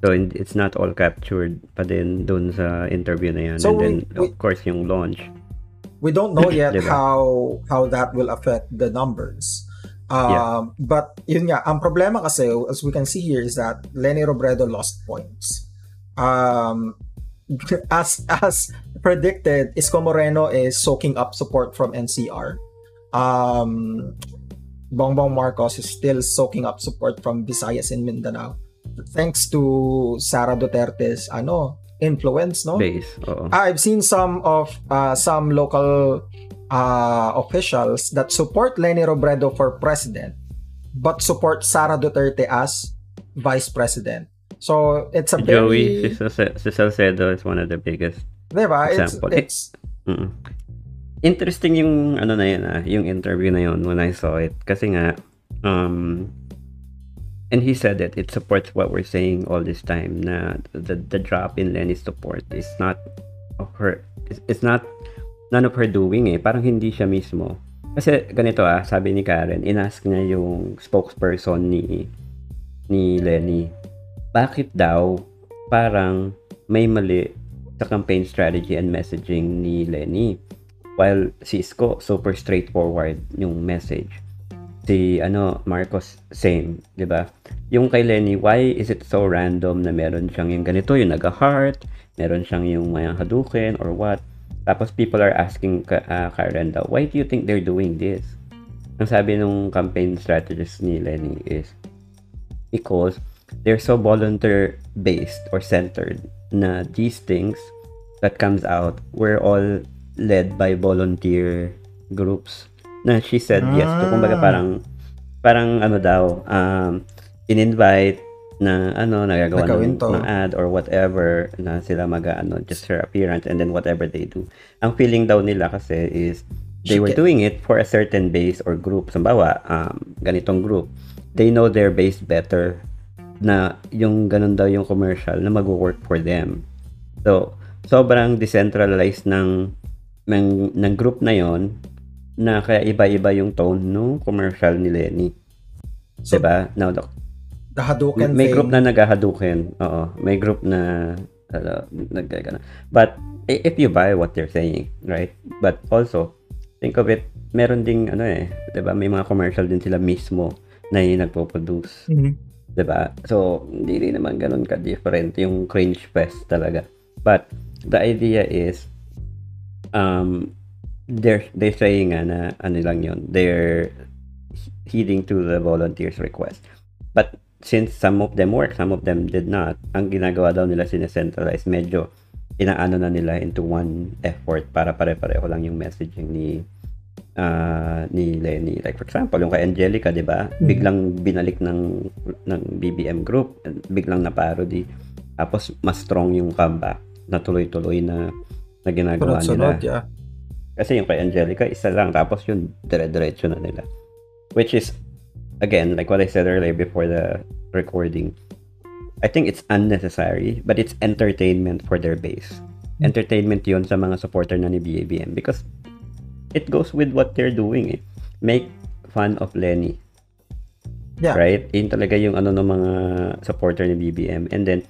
So it's not all captured pa din doon sa interview na yan. So And then we- of course yung launch. we don't know *laughs* yet how how that will affect the numbers. Um, But yun nga, ang problema kasi, as we can see here, is that Lenny Robredo lost points. Um, *laughs* as as predicted, Isko Moreno is soaking up support from NCR. Um, Bongbong Marcos is still soaking up support from Visayas and Mindanao. Thanks to Sara Duterte's ano influence, no? Base. Oo. I've seen some of uh, some local uh, officials that support Lenny Robredo for president, but support Sara Duterte as vice president. So it's a Joey, very, si, Salce- si Salcedo is one of the biggest. diba? It's, example. it's Mm. Interesting yung ano na yun ah, yung interview na yun when I saw it. Kasi nga, um, and he said it, it supports what we're saying all this time na the, the drop in Lenny's support is not of her, it's, it's not none of her doing eh. Parang hindi siya mismo. Kasi ganito ah, sabi ni Karen, inask niya yung spokesperson ni ni Lenny, bakit daw parang may mali sa campaign strategy and messaging ni Lenny? While si super straightforward yung message. Si ano, Marcos, same, di ba? Yung kay Lenny, why is it so random na meron siyang yung ganito, yung naga-heart, meron siyang yung mayang hadukin or what? Tapos people are asking ka, uh, Karen why do you think they're doing this? Ang sabi nung campaign strategist ni Lenny is, because they're so volunteer based or centered na these things that comes out were all led by volunteer groups na she said yes to kumbaga Ah. parang parang ano daw um in-invite na ano nagagawa ng, to. ng ad or whatever na sila mag ano just her appearance and then whatever they do ang feeling daw nila kasi is they She were get- doing it for a certain base or group sambawa um ganitong group they know their base better na yung ganun daw yung commercial na mag-work for them. So, sobrang decentralized ng ng, ng group na yon na kaya iba-iba yung tone ng commercial ni Lenny. So, diba? Now, the, the Hadouken may group na naghahadukin. Oo. May group na ano, nagkagana. But if you buy what they're saying, right? But also, think of it, meron ding ano eh, 'di ba? May mga commercial din sila mismo na yung nagpo-produce. Mhm. 'di ba? So, hindi rin naman ganun ka-different yung cringe fest talaga. But the idea is um they're they're saying na ano lang yun, they're heeding to the volunteers request. But since some of them work, some of them did not, ang ginagawa daw nila sinecentralize, medyo inaano na nila into one effort para pare-pareho lang yung messaging ni ah, ni Lenny. Like for example, yung kay Angelica, 'di ba? Mhm. Biglang binalik ng ng BBM group, biglang na parody. Tapos mas strong yung comeback na tuloy-tuloy na na ginagawa nila. Yeah. Kasi yung kay Angelica, isa lang. Tapos yun, dire-diretso na nila. Which is, again, like what I said earlier before the recording, I think it's unnecessary, but it's entertainment for their base. Entertainment yun sa mga supporter na ni BABM because it goes with what they're doing eh. Make fun of Lenny. Yeah. Right? Yun talaga yung ano ng mga supporter ni BBM. And then,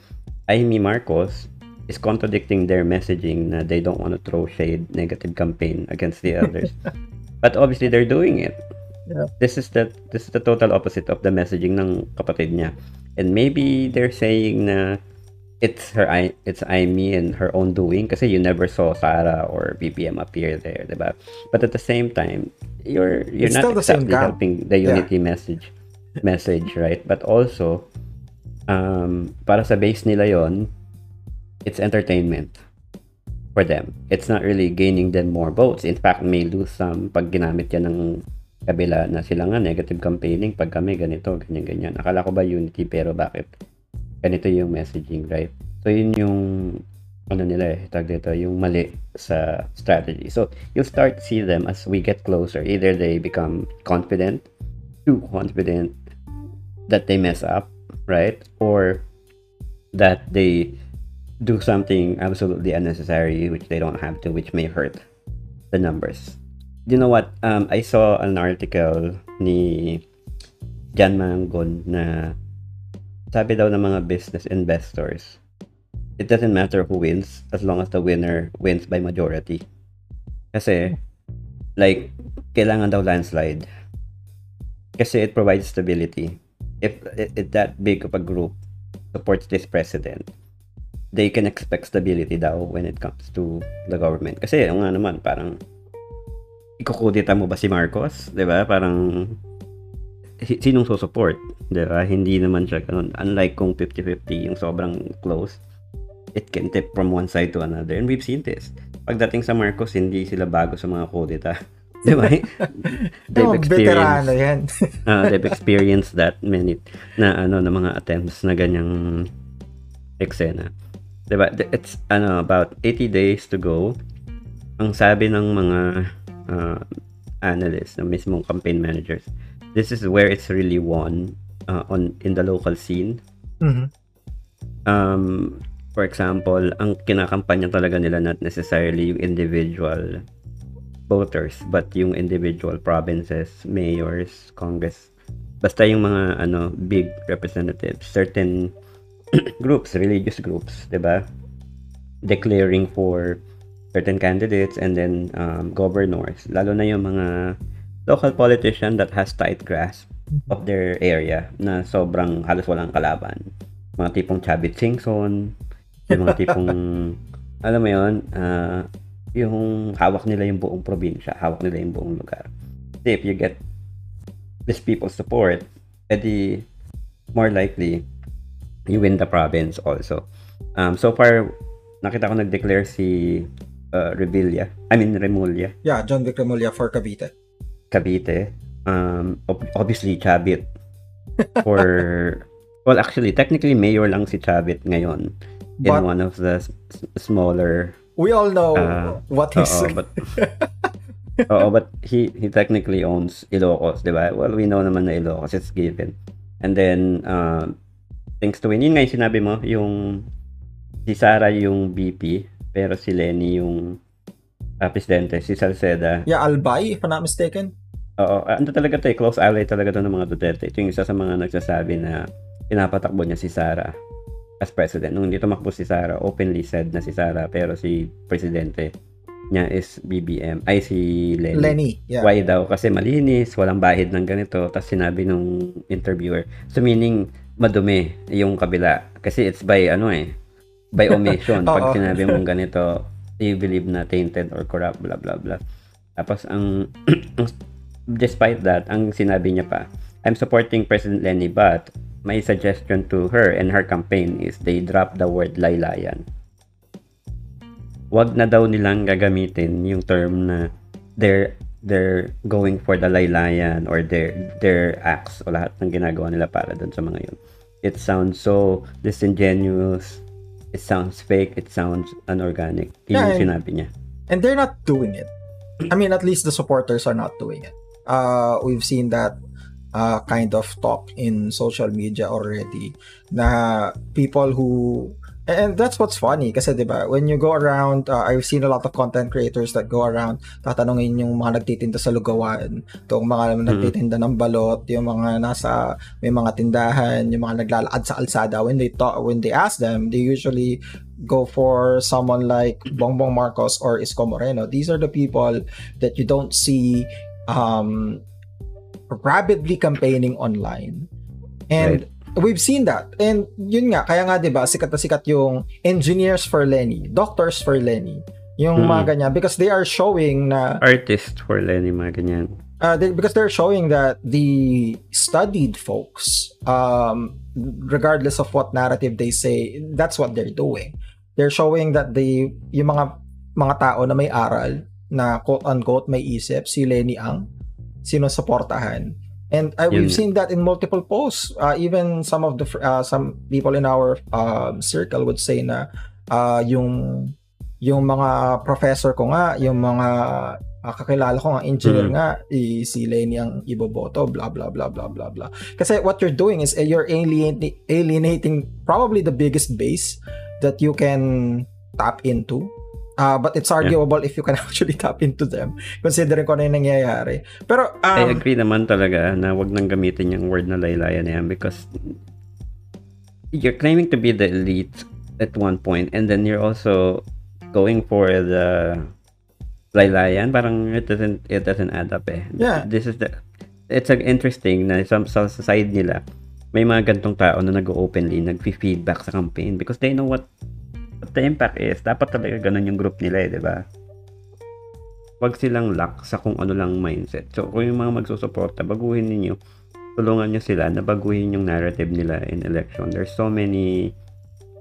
Amy Marcos is contradicting their messaging na they don't want to throw shade, negative campaign against the others. *laughs* But obviously, they're doing it. Yeah. This is the this is the total opposite of the messaging ng kapatid niya. And maybe they're saying na it's her I- it's Amy and her own doing kasi you never saw Sarah or BBM appear there, diba? But at the same time, you're you're It's not still the same exactly helping the Yeah. unity message message, right? But also um para sa base nila yon it's entertainment. for them. It's not really gaining them more votes. In fact, may lose some pag ginamit yan ng kabila na sila nga negative campaigning pag kami ganito, ganyan, ganyan. Akala ko ba unity pero bakit ganito yung messaging, right? So, yun yung ano nila eh, tag dito, yung mali sa strategy. So, you start see them as we get closer. Either they become confident, too confident that they mess up, right? Or that they do something absolutely unnecessary which they don't have to, which may hurt the numbers. You know what? Um, I saw an article ni Jan Mangon na sabi daw ng mga business investors, it doesn't matter who wins as long as the winner wins by majority. Kasi, like, kailangan daw landslide. Kasi it provides stability. If, if that big of a group supports this president, they can expect stability daw when it comes to the government. Kasi, yung nga naman, parang, ikukudita mo ba si Marcos? ba Parang, sinong susupport? ba Hindi naman siya ganun. Unlike kung 50-50, yung sobrang close, it can tip from one side to another. And we've seen this. Pagdating sa Marcos, hindi sila bago sa mga kudita. *laughs* Di ba? *laughs* they've experienced, yan. uh, *laughs* they've experienced that many na ano na mga attempts na ganyang eksena. Di ba? It's ano about 80 days to go. Ang sabi ng mga uh, analysts, na mismong campaign managers, this is where it's really won uh, on in the local scene. Mm-hmm. Um, for example, ang kinakampanya talaga nila not necessarily yung individual voters but yung individual provinces, mayors, congress. Basta yung mga ano big representatives, certain groups, religious groups, 'di ba? Declaring for certain candidates and then um, governors, lalo na yung mga local politician that has tight grasp of their area na sobrang halos walang kalaban. Mga tipong Chavit Singson, yung mga tipong *laughs* alam mo yun, uh, yung hawak nila yung buong probinsya, hawak nila yung buong lugar. If you get these people's support, edi more likely you win the province also. Um, so far, nakita ko nag-declare si uh, Revilla. I mean, Remulla. Yeah, John Vic Remulla for Cavite. Cavite. Um, obviously, Chavit. For, *laughs* well, actually, technically, mayor lang si Chavit ngayon in but, one of the s- smaller we all know uh, what he's uh, *laughs* but Oo, but he he technically owns Ilocos, 'di ba? Well, we know naman na Ilocos it's given. And then uh, thanks to win, yun nga yung sinabi mo, yung si Sara yung VP, pero si Lenny yung uh, presidente, si Salceda. Yeah, Albay, if I'm not mistaken. Oo, uh, ano talaga to eh, close ally talaga to ng mga Duterte. Ito yung isa sa mga nagsasabi na pinapatakbo niya si Sara as president. Nung hindi tumakbo si Sara, openly said na si Sara, pero si presidente niya is BBM, ay si Lenny. Lenny, yeah. Why daw? Kasi malinis, walang bahid ng ganito. Tapos sinabi nung interviewer. So meaning, madumi yung kabila. Kasi it's by, ano eh, by omission. *laughs* Pag sinabi mong *laughs* ganito, you believe na tainted or corrupt, blah, blah, blah. Tapos ang, *clears throat* despite that, ang sinabi niya pa, I'm supporting President Lenny but my suggestion to her and her campaign is they drop the word laylayan wag na daw nilang gagamitin yung term na they're they're going for the laylayan or their their acts o lahat ng ginagawa nila para doon sa mga yun. It sounds so disingenuous. It sounds fake. It sounds unorganic. Yun yeah, sinabi niya. And they're not doing it. I mean, at least the supporters are not doing it. Uh, we've seen that uh, kind of talk in social media already na people who And that's what's funny kasi 'di ba when you go around uh, I've seen a lot of content creators that go around tatanungin yung mga nagtitinda sa lugawan, tong mga mm-hmm. nagtitinda ng balot, yung mga nasa may mga tindahan, yung mga naglalakad sa alsada when they talk when they ask them, they usually go for someone like Bongbong Marcos or Isko Moreno. These are the people that you don't see um rapidly campaigning online. And right we've seen that. And yun nga, kaya nga 'di ba, sikat na sikat yung engineers for Lenny, doctors for Lenny, yung hmm. mga ganyan because they are showing na artist for Lenny mga ganyan. Uh, they, because they're showing that the studied folks, um, regardless of what narrative they say, that's what they're doing. They're showing that the yung mga mga tao na may aral, na quote-unquote may isip, si Lenny Ang, sinusuportahan. And uh, we've seen that in multiple posts. Uh, even some of the uh, some people in our um, circle would say na uh, yung yung mga professor ko nga, yung mga uh, kakilala ko nga engineer Mhm. nga, i- si Lenny ang iboboto, blah blah blah blah blah blah. Kasi what you're doing is uh, you're alienating, alienating probably the biggest base that you can tap into. Uh, but it's arguable if you can *laughs* actually tap into them considering kung ano yung nangyayari. Pero um, I agree naman talaga na wag nang gamitin yung word na laylayan na yan because you're claiming to be the elite at one point and then you're also going for the laylayan parang it doesn't it doesn't add up eh Yeah. this is the it's like interesting na sa sa side nila may mga gantong tao na nag-openly nag-feedback sa campaign because they know what the impact is dapat talaga ganun yung group nila eh di ba wag silang lock sa kung ano lang mindset. So, kung yung mga magsusuporta, baguhin ninyo, tulungan nyo sila na baguhin yung narrative nila in election. There's so many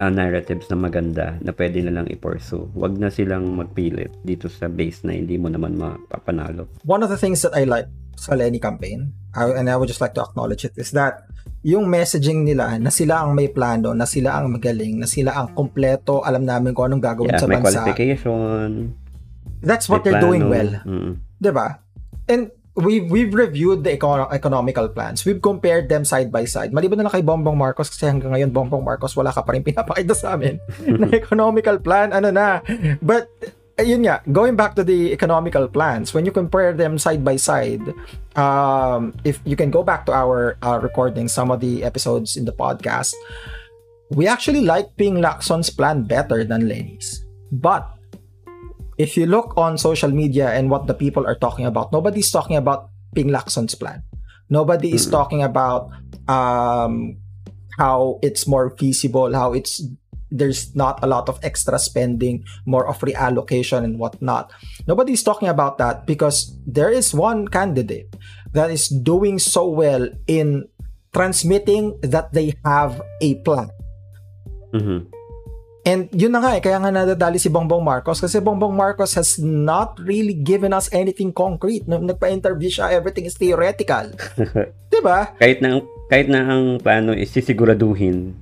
uh, narratives na maganda na pwede na lang i-pursue. Wag na silang magpilit dito sa base na hindi mo naman mapapanalo. one of the things that I like sa Lenny campaign, I- and I would just like to acknowledge it, is that yung messaging nila na sila ang may plano, na sila ang magaling, na sila ang kompleto, alam namin kung anong gagawin Yeah, sa may bansa. qualification. That's what they're doing plano. well. Mm. 'di ba? And we've we've reviewed the econo- economical plans. We've compared them side by side. Maliban na lang kay Bongbong Marcos kasi hanggang ngayon Bongbong Marcos wala ka pa rin pinapakita sa amin *laughs* na economical plan ano na. But ayun nga, going back to the economical plans, when you compare them side by side, um, if you can go back to our uh, recording, some of the episodes in the podcast, we actually like Ping Lacson's plan better than Lenny's. But if you look on social media and what the people are talking about, nobody's talking about Ping Lacson's plan. Nobody is Mm. talking about um, how it's more feasible, how it's there's not a lot of extra spending, more of reallocation and whatnot. Nobody's talking about that because there is one candidate that is doing so well in transmitting that they have a plan. Mhm. And yun na nga eh, kaya nga nadadali si Bongbong Marcos kasi Bongbong Marcos has not really given us anything concrete. Nung nagpa-interview siya, everything is theoretical. *laughs* 'Di ba? Kahit na kahit na ang plano is sisiguraduhin,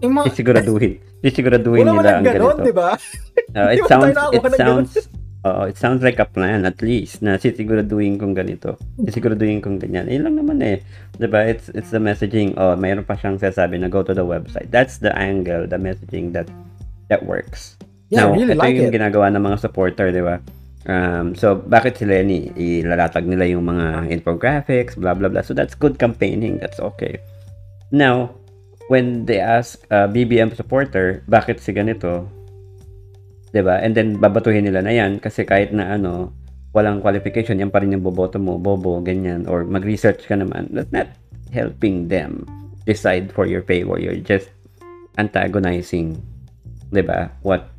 Yung mga, sisiguraduhin, sisiguraduhin wala nila ang ganon, ganito. 'di ba? *laughs* Uh, Di it sounds it sounds Oo, it sounds like a plan at least na sisiguraduhin kong ganito. Sisiguraduhin kong ganyan. Yun lang naman eh. 'Di ba? It's it's the messaging. Oh, mayroon pa siyang sasabi na go to the website. That's the angle, the messaging that that works. Yeah, Now, I really ito like yung it. ginagawa ng mga supporter, 'di ba? Um, so bakit si Lenny ilalatag nila yung mga infographics, blah blah blah. So that's good campaigning. That's okay. Now, when they ask uh, BBM supporter, bakit si ganito? 'Di ba? And then babatuhin nila na 'yan kasi kahit na ano, walang qualification, yan pa rin yung boboto mo, bobo, ganyan or mag-research ka naman. That's not helping them decide for your favor. You're just antagonizing, 'di ba? What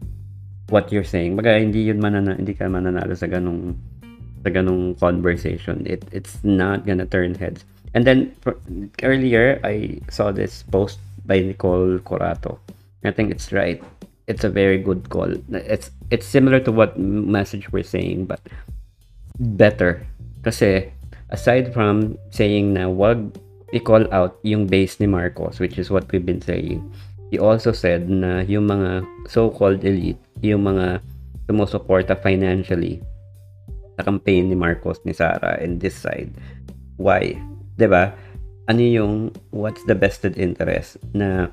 what you're saying. Baga hindi yun manana, hindi ka mananalo sa ganung sa ganung conversation. It it's not gonna turn heads. And then earlier I saw this post by Nicole Corato. I think it's right. It's a very good call. It's it's similar to what message we're saying but better. Kasi aside from saying na wag i-call out yung base ni Marcos which is what we've been saying. He also said na yung mga so-called elite, yung mga sumusuporta financially sa campaign ni Marcos, ni Sara, and this side. Why? 'Di ba? Ano yung what's the vested interest na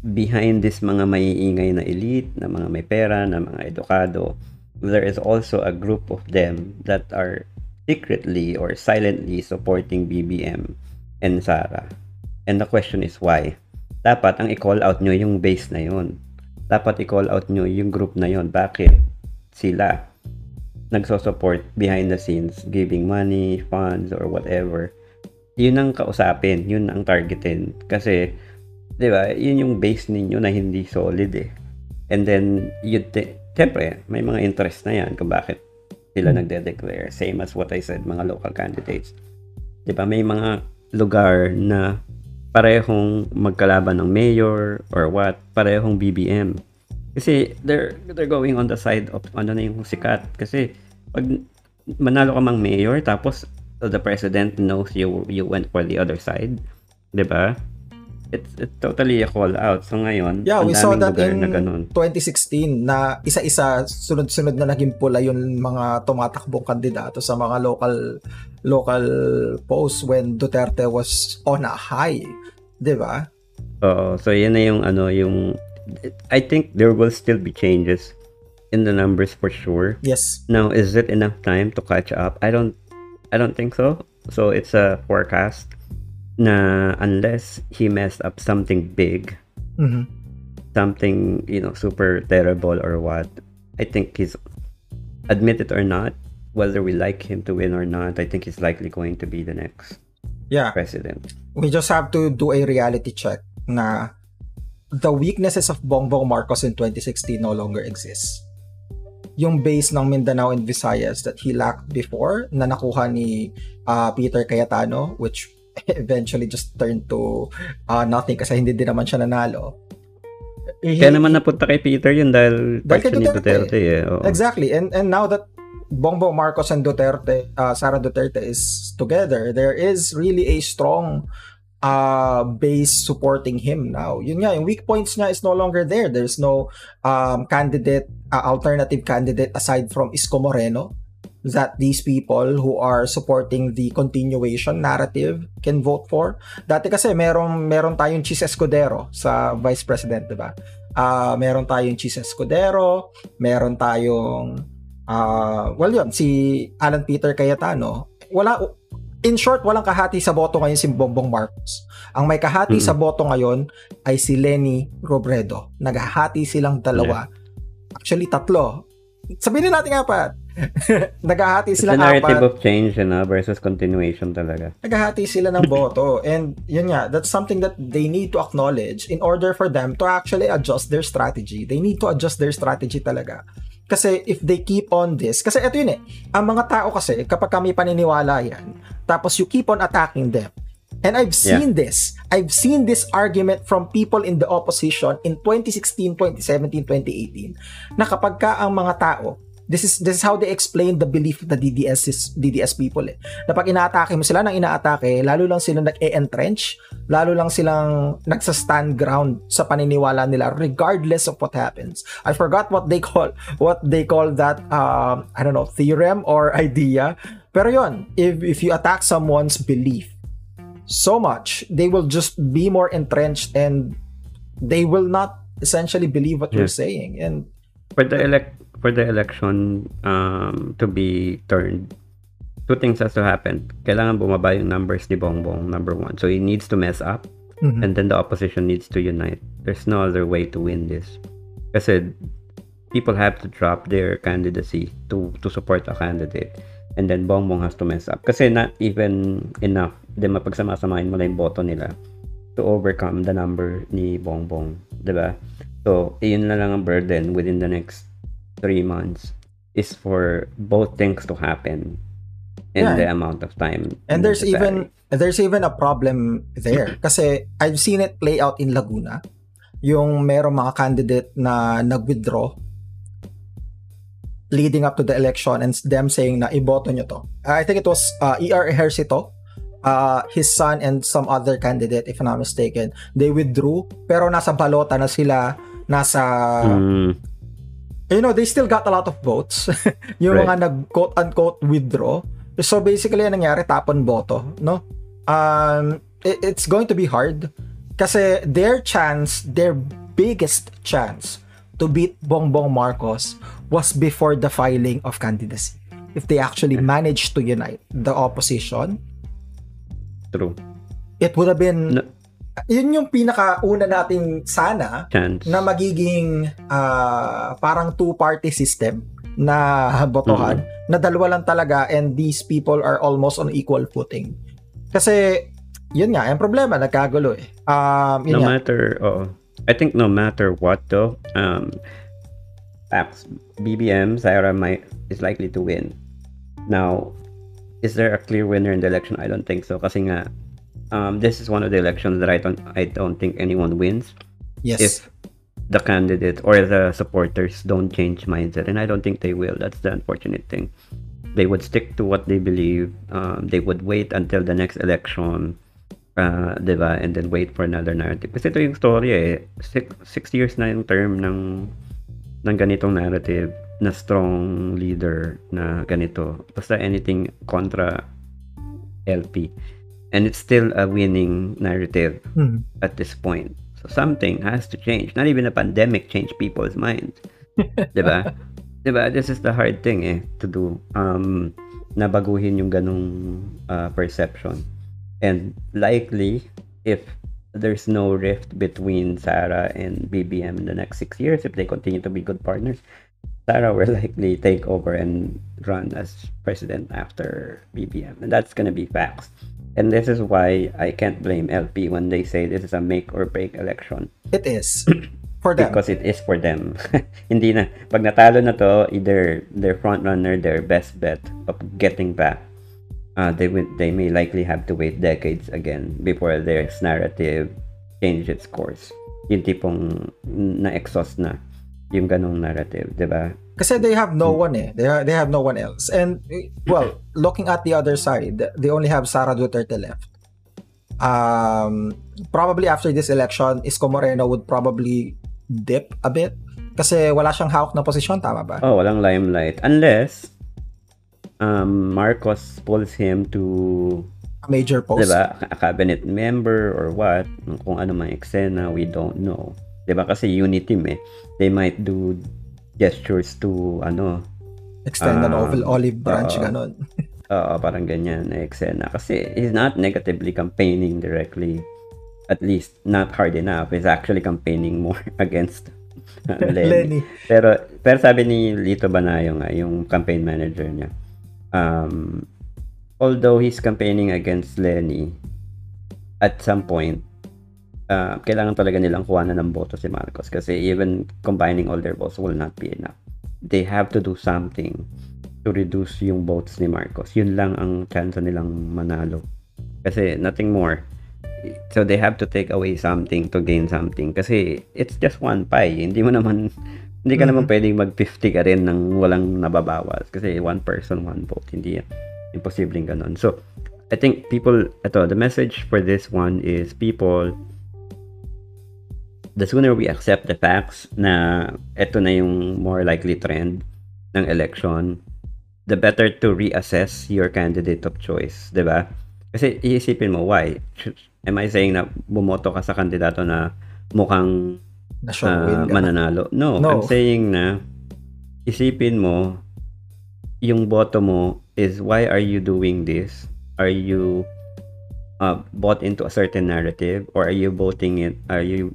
behind this mga maiingay na elite, na mga may pera, na mga edukado, there is also a group of them that are secretly or silently supporting BBM and Sara. And the question is why? Dapat ang i-call out nyo yung base na yun. Dapat i-call out nyo yung group na yun. Bakit sila nagso-support behind the scenes, giving money, funds, or whatever. Yun ang kausapin, yun ang targetin. Kasi, di ba, yun yung base ninyo na hindi solid eh. And then, yun, te- siyempre, may mga interest na yan kung bakit sila nagde-declare. Same as what I said, mga local candidates. Di ba, may mga lugar na parehong magkalaban ng mayor or what, parehong BBM. Kasi they're they're going on the side of ano na yung sikat. Kasi pag manalo ka mang mayor tapos the president knows you you went for the other side, 'di ba? It's, it's totally a call out. So ngayon, Yeah, we saw that in na ganun. 2016 na isa-isa sunod-sunod na naging pula yung mga tumatakbong kandidato sa mga local local posts when Duterte was on a high, 'di ba? Oo, so yan na yung ano, yung I think there will still be changes in the numbers for sure. Yes. Now, is it enough time to catch up? I don't I don't think so. So it's a forecast na unless he messed up something big, Mhm. something, you know, super terrible or what, I think he's admit it or not, whether we like him to win or not, I think he's likely going to be the next Yeah. president. we just have to do a reality check na the weaknesses of Bongbong Marcos in 2016 no longer exists. Yung base ng Mindanao and Visayas that he lacked before na nakuha ni uh, Peter Cayetano which *laughs* eventually just turned to uh, nothing kasi hindi din naman siya nanalo. He- Kaya naman napunta kay Peter yun dahil Dahil kay Duterte. Duterte eh. Oo. Exactly. And and now that Bongbong Marcos and Duterte, uh, Sara Duterte is together, there is really a strong uh, base supporting him now. Yun nga, yung weak points niya is no longer there. There's no um, candidate, uh, alternative candidate aside from Isko Moreno that these people who are supporting the continuation narrative can vote for. Dati kasi meron meron tayong Chis Escudero sa vice president, 'di ba? Ah, meron tayong Chis Escudero, meron tayong ah, well yun, si Alan Peter Cayetano. Wala in short, walang kahati sa boto ngayon si Bongbong Marcos. Ang may kahati Mm-mm. sa boto ngayon ay si Lenny Robredo. Naghahati silang dalawa. Actually, tatlo. Sabihin na natin apat. *laughs* Naghahati sila narrative apat. of change you know, versus continuation talaga. Naghahati sila ng boto. *laughs* And yun nga, that's something that they need to acknowledge in order for them to actually adjust their strategy. They need to adjust their strategy talaga. Kasi if they keep on this, kasi ito yun eh, ang mga tao kasi, kapag kami paniniwala yan, tapos you keep on attacking them, And I've seen this. I've seen this argument from people in the opposition in 2016, 2017, 2018 na kapag ka ang mga tao This is this is how they explain the belief of the DDS is- DDS people eh. Na pag inaatake mo sila nang inaatake, lalo lang sila nag-e-entrench, lalo lang silang nagsa-stand ground sa paniniwala nila regardless of what happens. I forgot what they call what they call that um I don't know, theorem or *laughs* idea. Pero yon, if if you attack someone's belief so much, they will just be more entrenched and they will not essentially believe what you're Yeah. saying. And For the elect for the election um, to be turned, two things has to happen. Kailangan bumaba yung numbers ni Bongbong, number one. So he needs to mess up Mhm. and then the opposition needs to unite. There's no other way to win this. Kasi people have to drop their candidacy to to support a candidate. And then Bongbong has to mess up. Kasi not even enough din mapagsama-samahin mo lang yung boto nila to overcome the number ni Bongbong. 'di ba? So, yun na lang ang burden within the next three months is for both things to happen in Yeah. the amount of time. And there's necessary. even there's even a problem there *laughs* kasi I've seen it play out in Laguna. Yung merong mga candidate na nag-withdraw leading up to the election and them saying na iboto nyo to. I think it was uh, E.R. Ejercito, uh, his son and some other candidate if I'm not mistaken. They withdrew pero nasa balota na sila nasa Mm, you know, they still got a lot of votes. *laughs* yung Right. mga nag quote unquote withdraw. So basically, ang nangyari, tapon boto, no? Um, it- it's going to be hard kasi their chance, their biggest chance to beat Bongbong Marcos was before the filing of candidacy. If they actually managed to unite the opposition, true. it would have been No. Yun yung pinakauna nating sana Chance. na magiging ah, parang two-party system na botohan na dalawa lang talaga and these people are almost on equal footing. Kasi yun nga, yung problema, nagkagulo eh. Um, no nga. matter oh I think no matter what though um Pax BBM Zaira might is likely to win now is there a clear winner in the election I don't think so kasi nga um this is one of the elections that I don't I don't think anyone wins Yes. if the candidate or the supporters don't change mindset, and I don't think they will. That's the unfortunate thing. They would stick to what they believe. Um, they would wait until the next election, uh, diba? And then wait for another narrative. Kasi ito yung story eh. Six, six years na yung term ng, ng ganitong narrative na strong leader na ganito. Basta anything kontra LP. And it's still a winning narrative Mhm. at this point. So something has to change. Not even a pandemic changed people's minds. *laughs* diba? Diba? This is the hard thing eh to do. Um, nabaguhin yung ganong uh, perception. And likely, if there's no rift between Sarah and BBM in the next six years, if they continue to be good partners, Sarah will likely take over and run as president after BBM. And that's gonna be facts. And this is why I can't blame LP when they say this is a make or break election. It is. *coughs* For them. Because it is for them. *laughs* Hindi na. Pag natalo na to, either their front runner, their best bet of getting back, uh, they will, they may likely have to wait decades again before their narrative change its course. Yung tipong na-exhaust na yung ganong narrative, di ba? Kasi they have no one eh. They, ha- they have no one else. And, well, looking at the other side, they only have Sara Duterte left. Um, probably after this election, Isko Moreno would probably dip a bit kasi wala siyang hawak na posisyon, tama ba? Oh, walang limelight. Unless um, Marcos pulls him to A major post. Diba? A cabinet member or what? Kung ano mang eksena, we don't know. Diba? Kasi unity team eh. They might do gestures to ano, Extend an Ah, oval olive branch, oo. ganon. *laughs* Oo, parang ganyan na eksena. Kasi he's not negatively campaigning directly. At least, not hard enough. He's actually campaigning more *laughs* against uh, *laughs* Lenny. Lenny. Pero, pero sabi ni Lito Banayo nga, yung campaign manager niya, um, although he's campaigning against Lenny, at some point, uh, kailangan talaga nilang kuhanan ng boto si Marcos kasi even combining all their votes will not be enough. They have to do something to reduce yung votes ni Marcos. Yun lang ang chance nilang manalo. Kasi nothing more. So they have to take away something to gain something. Kasi it's just one pie. Hindi mo naman, *laughs* hindi ka naman pwedeng mag-50 ka rin ng walang nababawas. Kasi one person, one vote. Hindi yan. Imposibleng ganun. So, I think people, ito, the message for this one is people, the sooner we accept the facts na ito na yung more likely trend ng election, the better to reassess your candidate of choice, 'di ba? Kasi iisipin mo, why? Am I saying na bumoto ka sa kandidato na mukhang ganon. mananalo? No, No. I'm saying na isipin mo yung boto mo is why are you doing this? Are you uh, bought into a certain narrative or are you voting it? Are you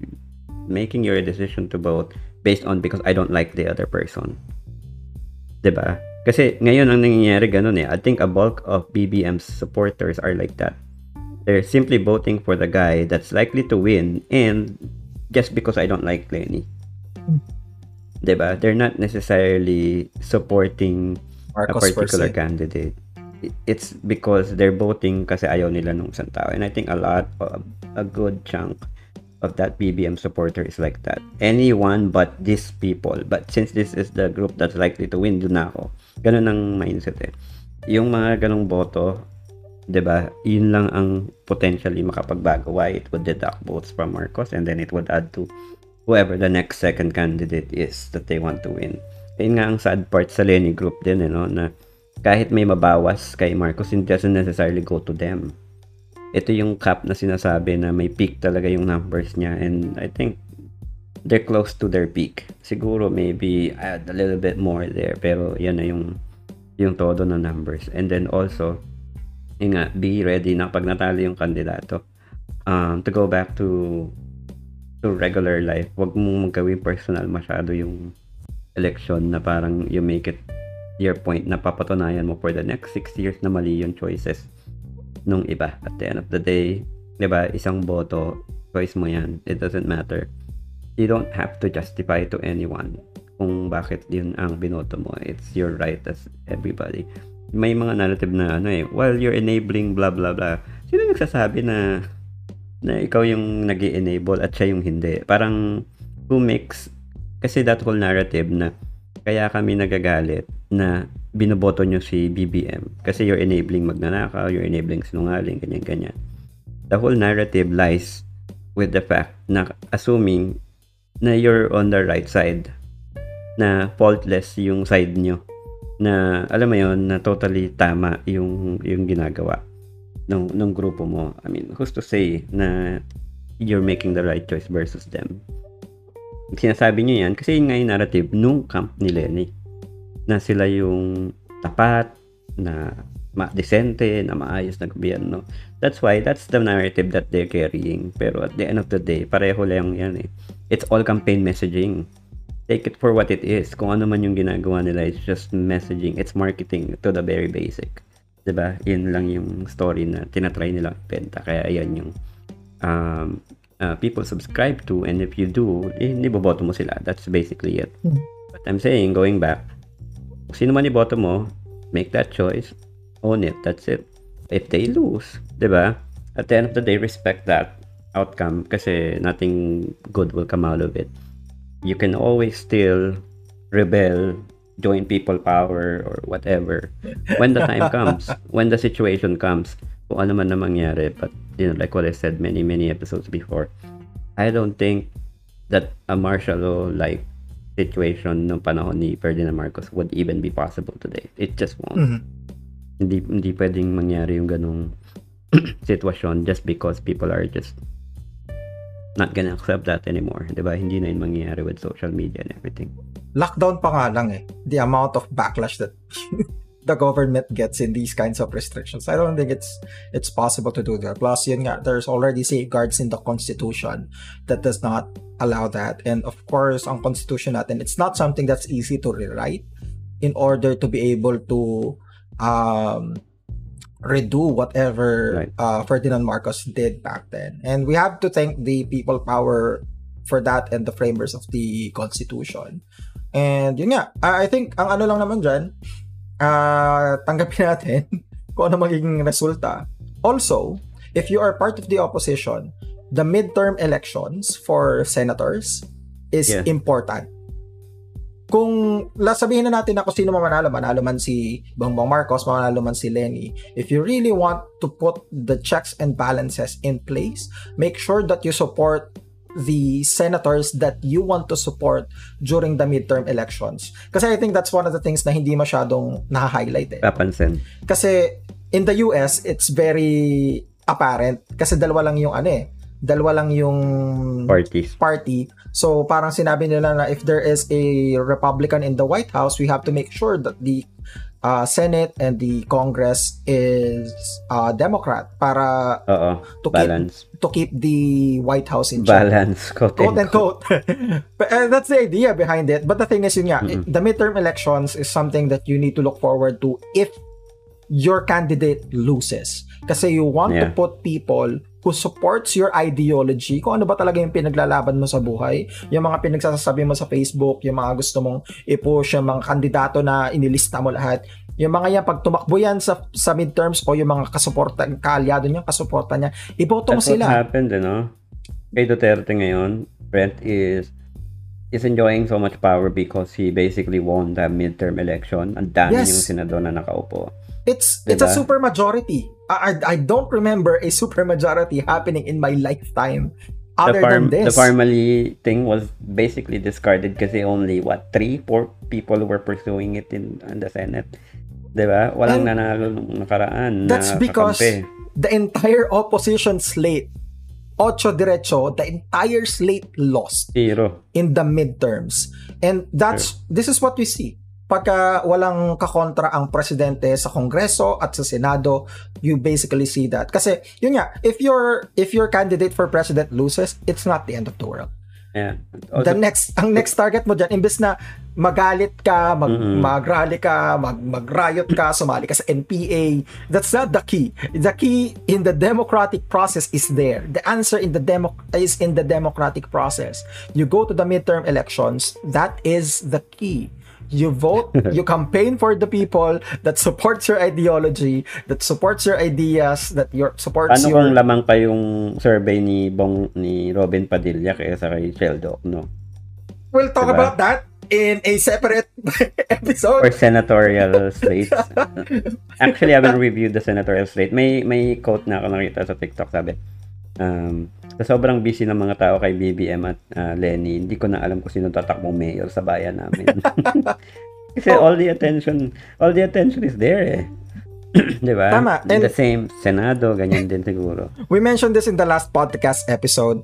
making your decision to vote based on because I don't like the other person? 'Di ba? Kasi ngayon ang nangyayari ganun eh. I think a bulk of BBM's supporters are like that. They're simply voting for the guy that's likely to win and just because I don't like Lenny. 'Di ba? They're not necessarily supporting a Marcos particular per se. candidate. It's because they're voting kasi ayaw nila nung isang tao. And I think a lot, a good chunk of that BBM supporter is like that. Anyone but these people. But since this is the group that's likely to win, doon ako. Ganun ang mindset eh. Yung mga ganong boto, 'di ba? Yun lang ang potentially makapagbago. Why it would deduct votes from Marcos and then it would add to whoever the next second candidate is that they want to win. Yun nga ang sad part sa Lenny group din, eh, no? na kahit may mabawas kay Marcos, it doesn't necessarily go to them. Ito yung cap na sinasabi na may peak talaga yung numbers niya and I think they're close to their peak. Siguro maybe add a little bit more there pero yan na yung yung todo ng numbers. And then also, yun nga, be ready na pag natalo yung kandidato um, to go back to to regular life. Huwag mong magawin personal masyado yung election na parang you make it your point na papatunayan mo for the next six years na mali yung choices nung iba. At the end of the day, di ba, isang boto, choice mo yan. It doesn't matter. You don't have to justify to anyone kung bakit yun ang binoto mo. It's your right as everybody. May mga narrative na ano eh, while you're enabling blah blah blah. Sino nagsasabi na na ikaw yung nag enable at siya yung hindi? Parang who makes kasi that whole narrative na kaya kami nagagalit na binoboto nyo si BBM kasi you're enabling magnanakaw, you're enabling sinungaling, ganyan-ganyan. The whole narrative lies with the fact na assuming na you're on the right side na faultless yung side nyo na alam mo yon na totally tama yung yung ginagawa ng ng grupo mo. I mean, who's to say na you're making the right choice versus them? Sinasabi niyo yan kasi yun nga yung narrative nung camp ni Lenny na sila yung tapat, na ma decente, na maayos na gobyerno. That's why, that's the narrative that they're carrying. Pero at the end of the day, pareho lang yan eh. It's all campaign messaging. Take it for what it is. Kung ano man yung ginagawa nila, it's just messaging. It's marketing to the very basic. 'Di ba? Yun lang yung story na tinatry nila benta. Kaya yan yung um, uh, people subscribe to and if you do, eh, hindi boboto mo sila. That's basically it. Hmm. But I'm saying, going back, sino man iboto mo, make that choice, own it, that's it. If they lose, di ba? At the end of the day, respect that outcome kasi nothing good will come out of it. You can always still rebel, join people power or whatever when the time *laughs* comes, when the situation comes, kung ano man na mangyari. But, you know, like what I said many, many episodes before, I don't think that a martial law like situation ng panahon ni Ferdinand Marcos would even be possible today. It just won't. Mhm. Hindi hindi pwedeng mangyari yung ganung *clears throat* sitwasyon just because people are just not gonna accept that anymore. ba? Hindi na yun mangyayari with social media and everything. Lockdown pa nga lang eh. The amount of backlash that *laughs* the government gets in these kinds of restrictions. I don't think it's it's possible to do that. Plus, yun nga, there's already safeguards in the Constitution that does not allow that. And of course, ang Constitution natin, it's not something that's easy to rewrite in order to be able to um, redo whatever Right. uh, Ferdinand Marcos did back then. And we have to thank the people power for that and the framers of the Constitution. And yun nga, I I think ang ano lang naman dyan, ah, tanggapin *laughs* natin kung ano magiging resulta. Also, if you are part of the opposition, the midterm elections for senators is Yeah. important. Kung sabihin na natin na kung sino man manalo, manalo man si Bongbong Marcos, manalo man si Lenny, if you really want to put the checks and balances in place, make sure that you support the senators that you want to support during the midterm elections. Kasi I think that's one of the things na hindi masyadong na-highlight eh. Papansin. Kasi in the US, it's very apparent kasi dalawa lang yung ano eh, dalawa lang yung Parties. party. So parang sinabi nila na if there is a Republican in the White House, we have to make sure that the uh, Senate and the Congress is uh, Democrat para Oo. to keep Balance. to keep the White House in check. Balance. *laughs* Quote, Quote and quote. *laughs* but uh, that's the idea behind it. But the thing is, yun nga, Mhm. the midterm elections is something that you need to look forward to if your candidate loses. Kasi you want to Yeah. put people who supports your ideology, kung ano ba talaga yung pinaglalaban mo sa buhay, yung mga pinagsasabi mo sa Facebook, yung mga gusto mong i-push, yung mga kandidato na inilista mo lahat, yung mga yan, pag tumakbo yan sa, sa midterms o yung mga kasuporta, kaalyado niya, kasuporta niya, iboto mo That's what sila. happened, ano? Kay Duterte ngayon, Brent is is enjoying so much power because he basically won the midterm election. Ang dami Yes. yung senador na nakaupo. It's it's a Diba? super majority. I, I don't remember a super majority happening in my lifetime other the farm than this. the family thing was basically discarded kasi only what three four people were pursuing it in, in the Senate. 'Di ba? Walang And nanalo nung nakaraan That's na because kakampi. the entire opposition slate, ocho derecho, the entire slate lost zero. in the midterms. And that's this is what we see. Pagka walang kakontra ang presidente sa Kongreso at sa Senado, you basically see that. Kasi yun nga, if your if your candidate for president loses, it's not the end of the world. Yeah. the Also, next ang next target mo diyan imbes na magalit ka, mag Mhm. magrally ka, mag magrayot ka, sumali ka sa NPA. That's not the key. The key in the democratic process is there. The answer in the demo is in the democratic process. You go to the midterm elections, that is the key. You vote, *laughs* you campaign for the people that supports your ideology, that supports your ideas, that your supports ano your kung lamang pa yung survey ni Bong ni Robin Padilla kaysa kay Sheldon, no? We'll talk Diba? about that in a separate *laughs* episode. Or senatorial *laughs* slates. Actually, I haven't reviewed the senatorial slate. May may quote na ako nakita sa TikTok, sabi, um, sa sobrang busy ng mga tao kay BBM at ah, Lenny, hindi ko na alam kung sino tatakbong mayor sa bayan namin. *laughs* Kasi Oh. all the attention, all the attention is there eh. *clears throat* 'Di ba? Tama. And- the same Senado, ganyan din siguro. We mentioned this in the last podcast episode.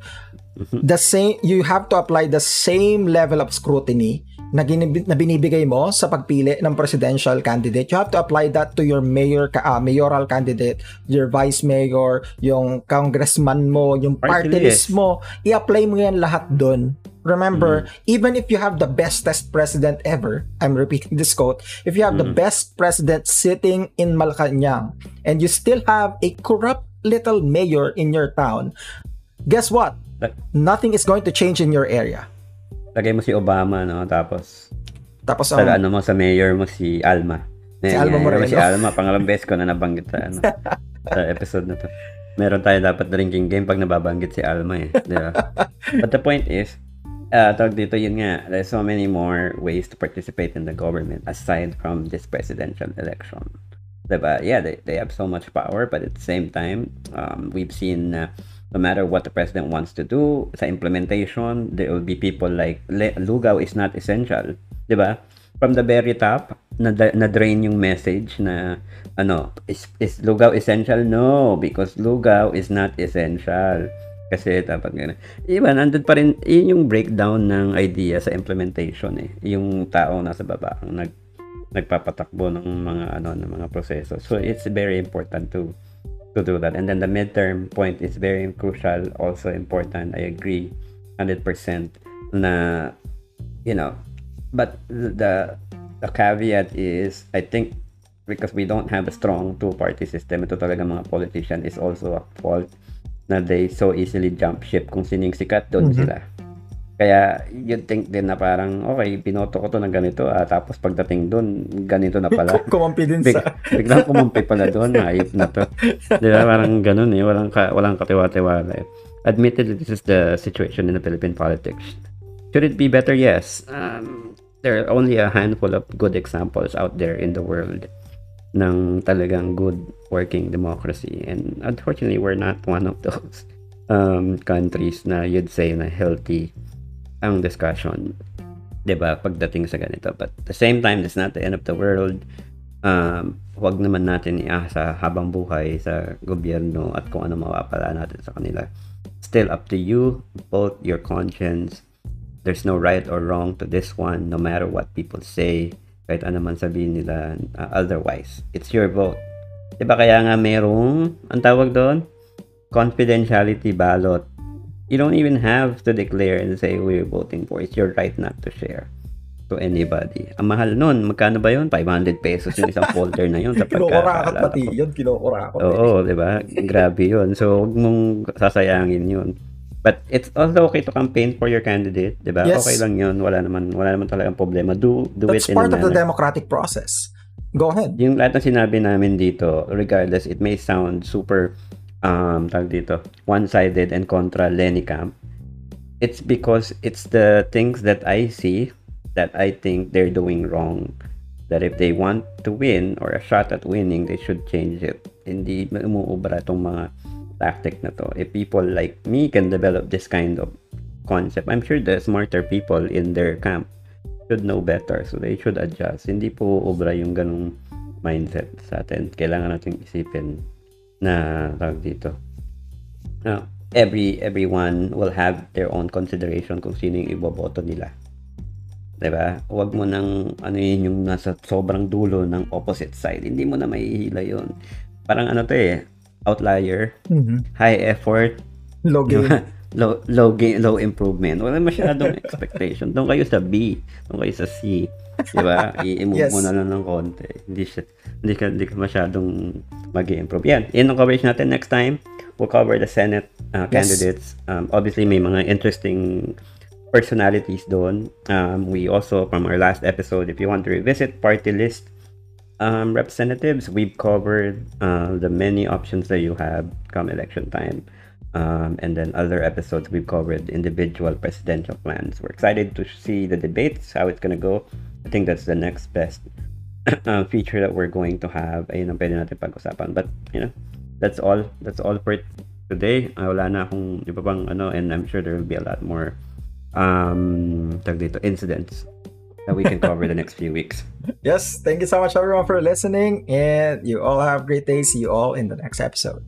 The same you have to apply the same level of scrutiny na, ginib- na binibigay mo sa pagpili ng presidential candidate. You have to apply that to your mayor ka- ah, mayoral candidate, your vice mayor, yung congressman mo, yung Party party list mo. I-apply mo yan lahat doon. Remember, even if you have the bestest president ever, I'm repeating this quote, if you have the best president sitting in Malacanang and you still have a corrupt little mayor in your town, guess what? Nothing is going to change in your area. Lagay mo si Obama, no? Tapos, Tapos sa ano mo, sa mayor mo si Alma. Si Alma Moreno. Si Alma, pangalang beses ko na nabanggit sa, ano, *laughs* sa episode na to. Meron tayo dapat drinking game pag nababanggit si Alma eh. Di ba? But the point is, uh, tawag dito yun nga, there's so many more ways to participate in the government aside from this presidential election. Diba? Yeah, they, they have so much power, but at the same time, um, we've seen uh, no matter what the president wants to do, sa implementation, there will be people like, lugaw is not essential. Diba? From the very top, na, na drain yung message na, ano, is, is lugaw essential? No, because lugaw is not essential. Kasi dapat gano'n. Iba, nandun pa rin, yun yung breakdown ng idea sa implementation eh. Yung tao nasa baba ang nag, nagpapatakbo ng mga ano ng mga proseso. So it's very important to to do that. And then the midterm point is very crucial, also important. I agree 100% na you know, but the the caveat is I think because we don't have a strong two-party system, ito talaga mga politician is also a fault na they so easily jump ship kung sining sikat doon Mhm. sila. Kaya you'd think din na parang okay, binoto ko to ng ganito ah, tapos pagdating doon ganito na pala. *laughs* kumampi din Big, sa biglang kumumpi pala doon, ayop na to. Di ba? Parang ganun eh, walang, ka, walang katiwa-tiwala eh. Admittedly, this is the situation in the Philippine politics. Should it be better? Yes. Um, there are only a handful of good examples out there in the world ng talagang good working democracy. And unfortunately, we're not one of those um, countries na you'd say na healthy ang discussion. 'di ba pagdating sa ganito. But at the same time it's not the end of the world. Um wag naman natin iasa habang buhay sa gobyerno at kung ano mawapala natin sa kanila. Still up to you both your conscience. There's no right or wrong to this one no matter what people say kahit ano man sabihin nila uh, otherwise. It's your vote. 'di ba kaya nga merong ang tawag doon? Confidentiality ballot you don't even have to declare and say you're voting for. It's your right not to share to anybody. Ang mahal nun, magkano ba yun? 500 pesos yung isang *laughs* folder na yun sa pagkakaalala pati ko. yun, kinukurakat. Oo, di ba? Grabe yun. So, huwag mong sasayangin yun. But it's also okay to campaign for your candidate, di ba? Yes. Okay lang yun. Wala naman, wala naman talagang problema. Do, do That's it in part of the democratic process. Go ahead. yung lahat ng sinabi namin dito, regardless, it may sound super, um, tawag dito, one-sided and contra Lenny Camp. It's because it's the things that I see that I think they're doing wrong. That if they want to win or a shot at winning, they should change it. Hindi umuubra itong mga tactic na to. If people like me can develop this kind of concept, I'm sure the smarter people in their camp should know better. So they should adjust. Hindi po ubra yung ganong mindset sa atin. Kailangan natin isipin na tawag dito. Na every everyone will have their own consideration kung sino yung iboboto nila. 'Di ba? Huwag mo nang ano yun yung nasa sobrang dulo ng opposite side. Hindi mo na mahihila yun. Parang ano to eh, outlier, Mhm. high effort, Low Di gain. *laughs* low low gain, low improvement. Wala masyadong *laughs* expectation. Doon kayo sa B, doon kayo sa C. *laughs* 'Di ba? I-move Yes. mo na lang ng konti. Hindi siya hindi ka hindi ka masyadong mag-improve. Yan, yan ang coverage natin next time. We'll cover the Senate uh, Yes. candidates. Um, obviously may mga interesting personalities doon. Um, we also from our last episode, if you want to revisit party list um, representatives, we've covered uh, the many options that you have come election time. Um, and then other episodes we've covered individual presidential plans. We're excited to see the debates, how it's gonna go. I think that's the next best *coughs* uh, feature that we're going to have. Ayun ang pwede natin. But, you know, that's all. That's all for today. Wala na ano, and I'm sure there will be a lot more um, tag dito, incidents that we can cover the next few weeks. *laughs* Yes, thank you so much everyone for listening and you all have great day. See you all in the next episode.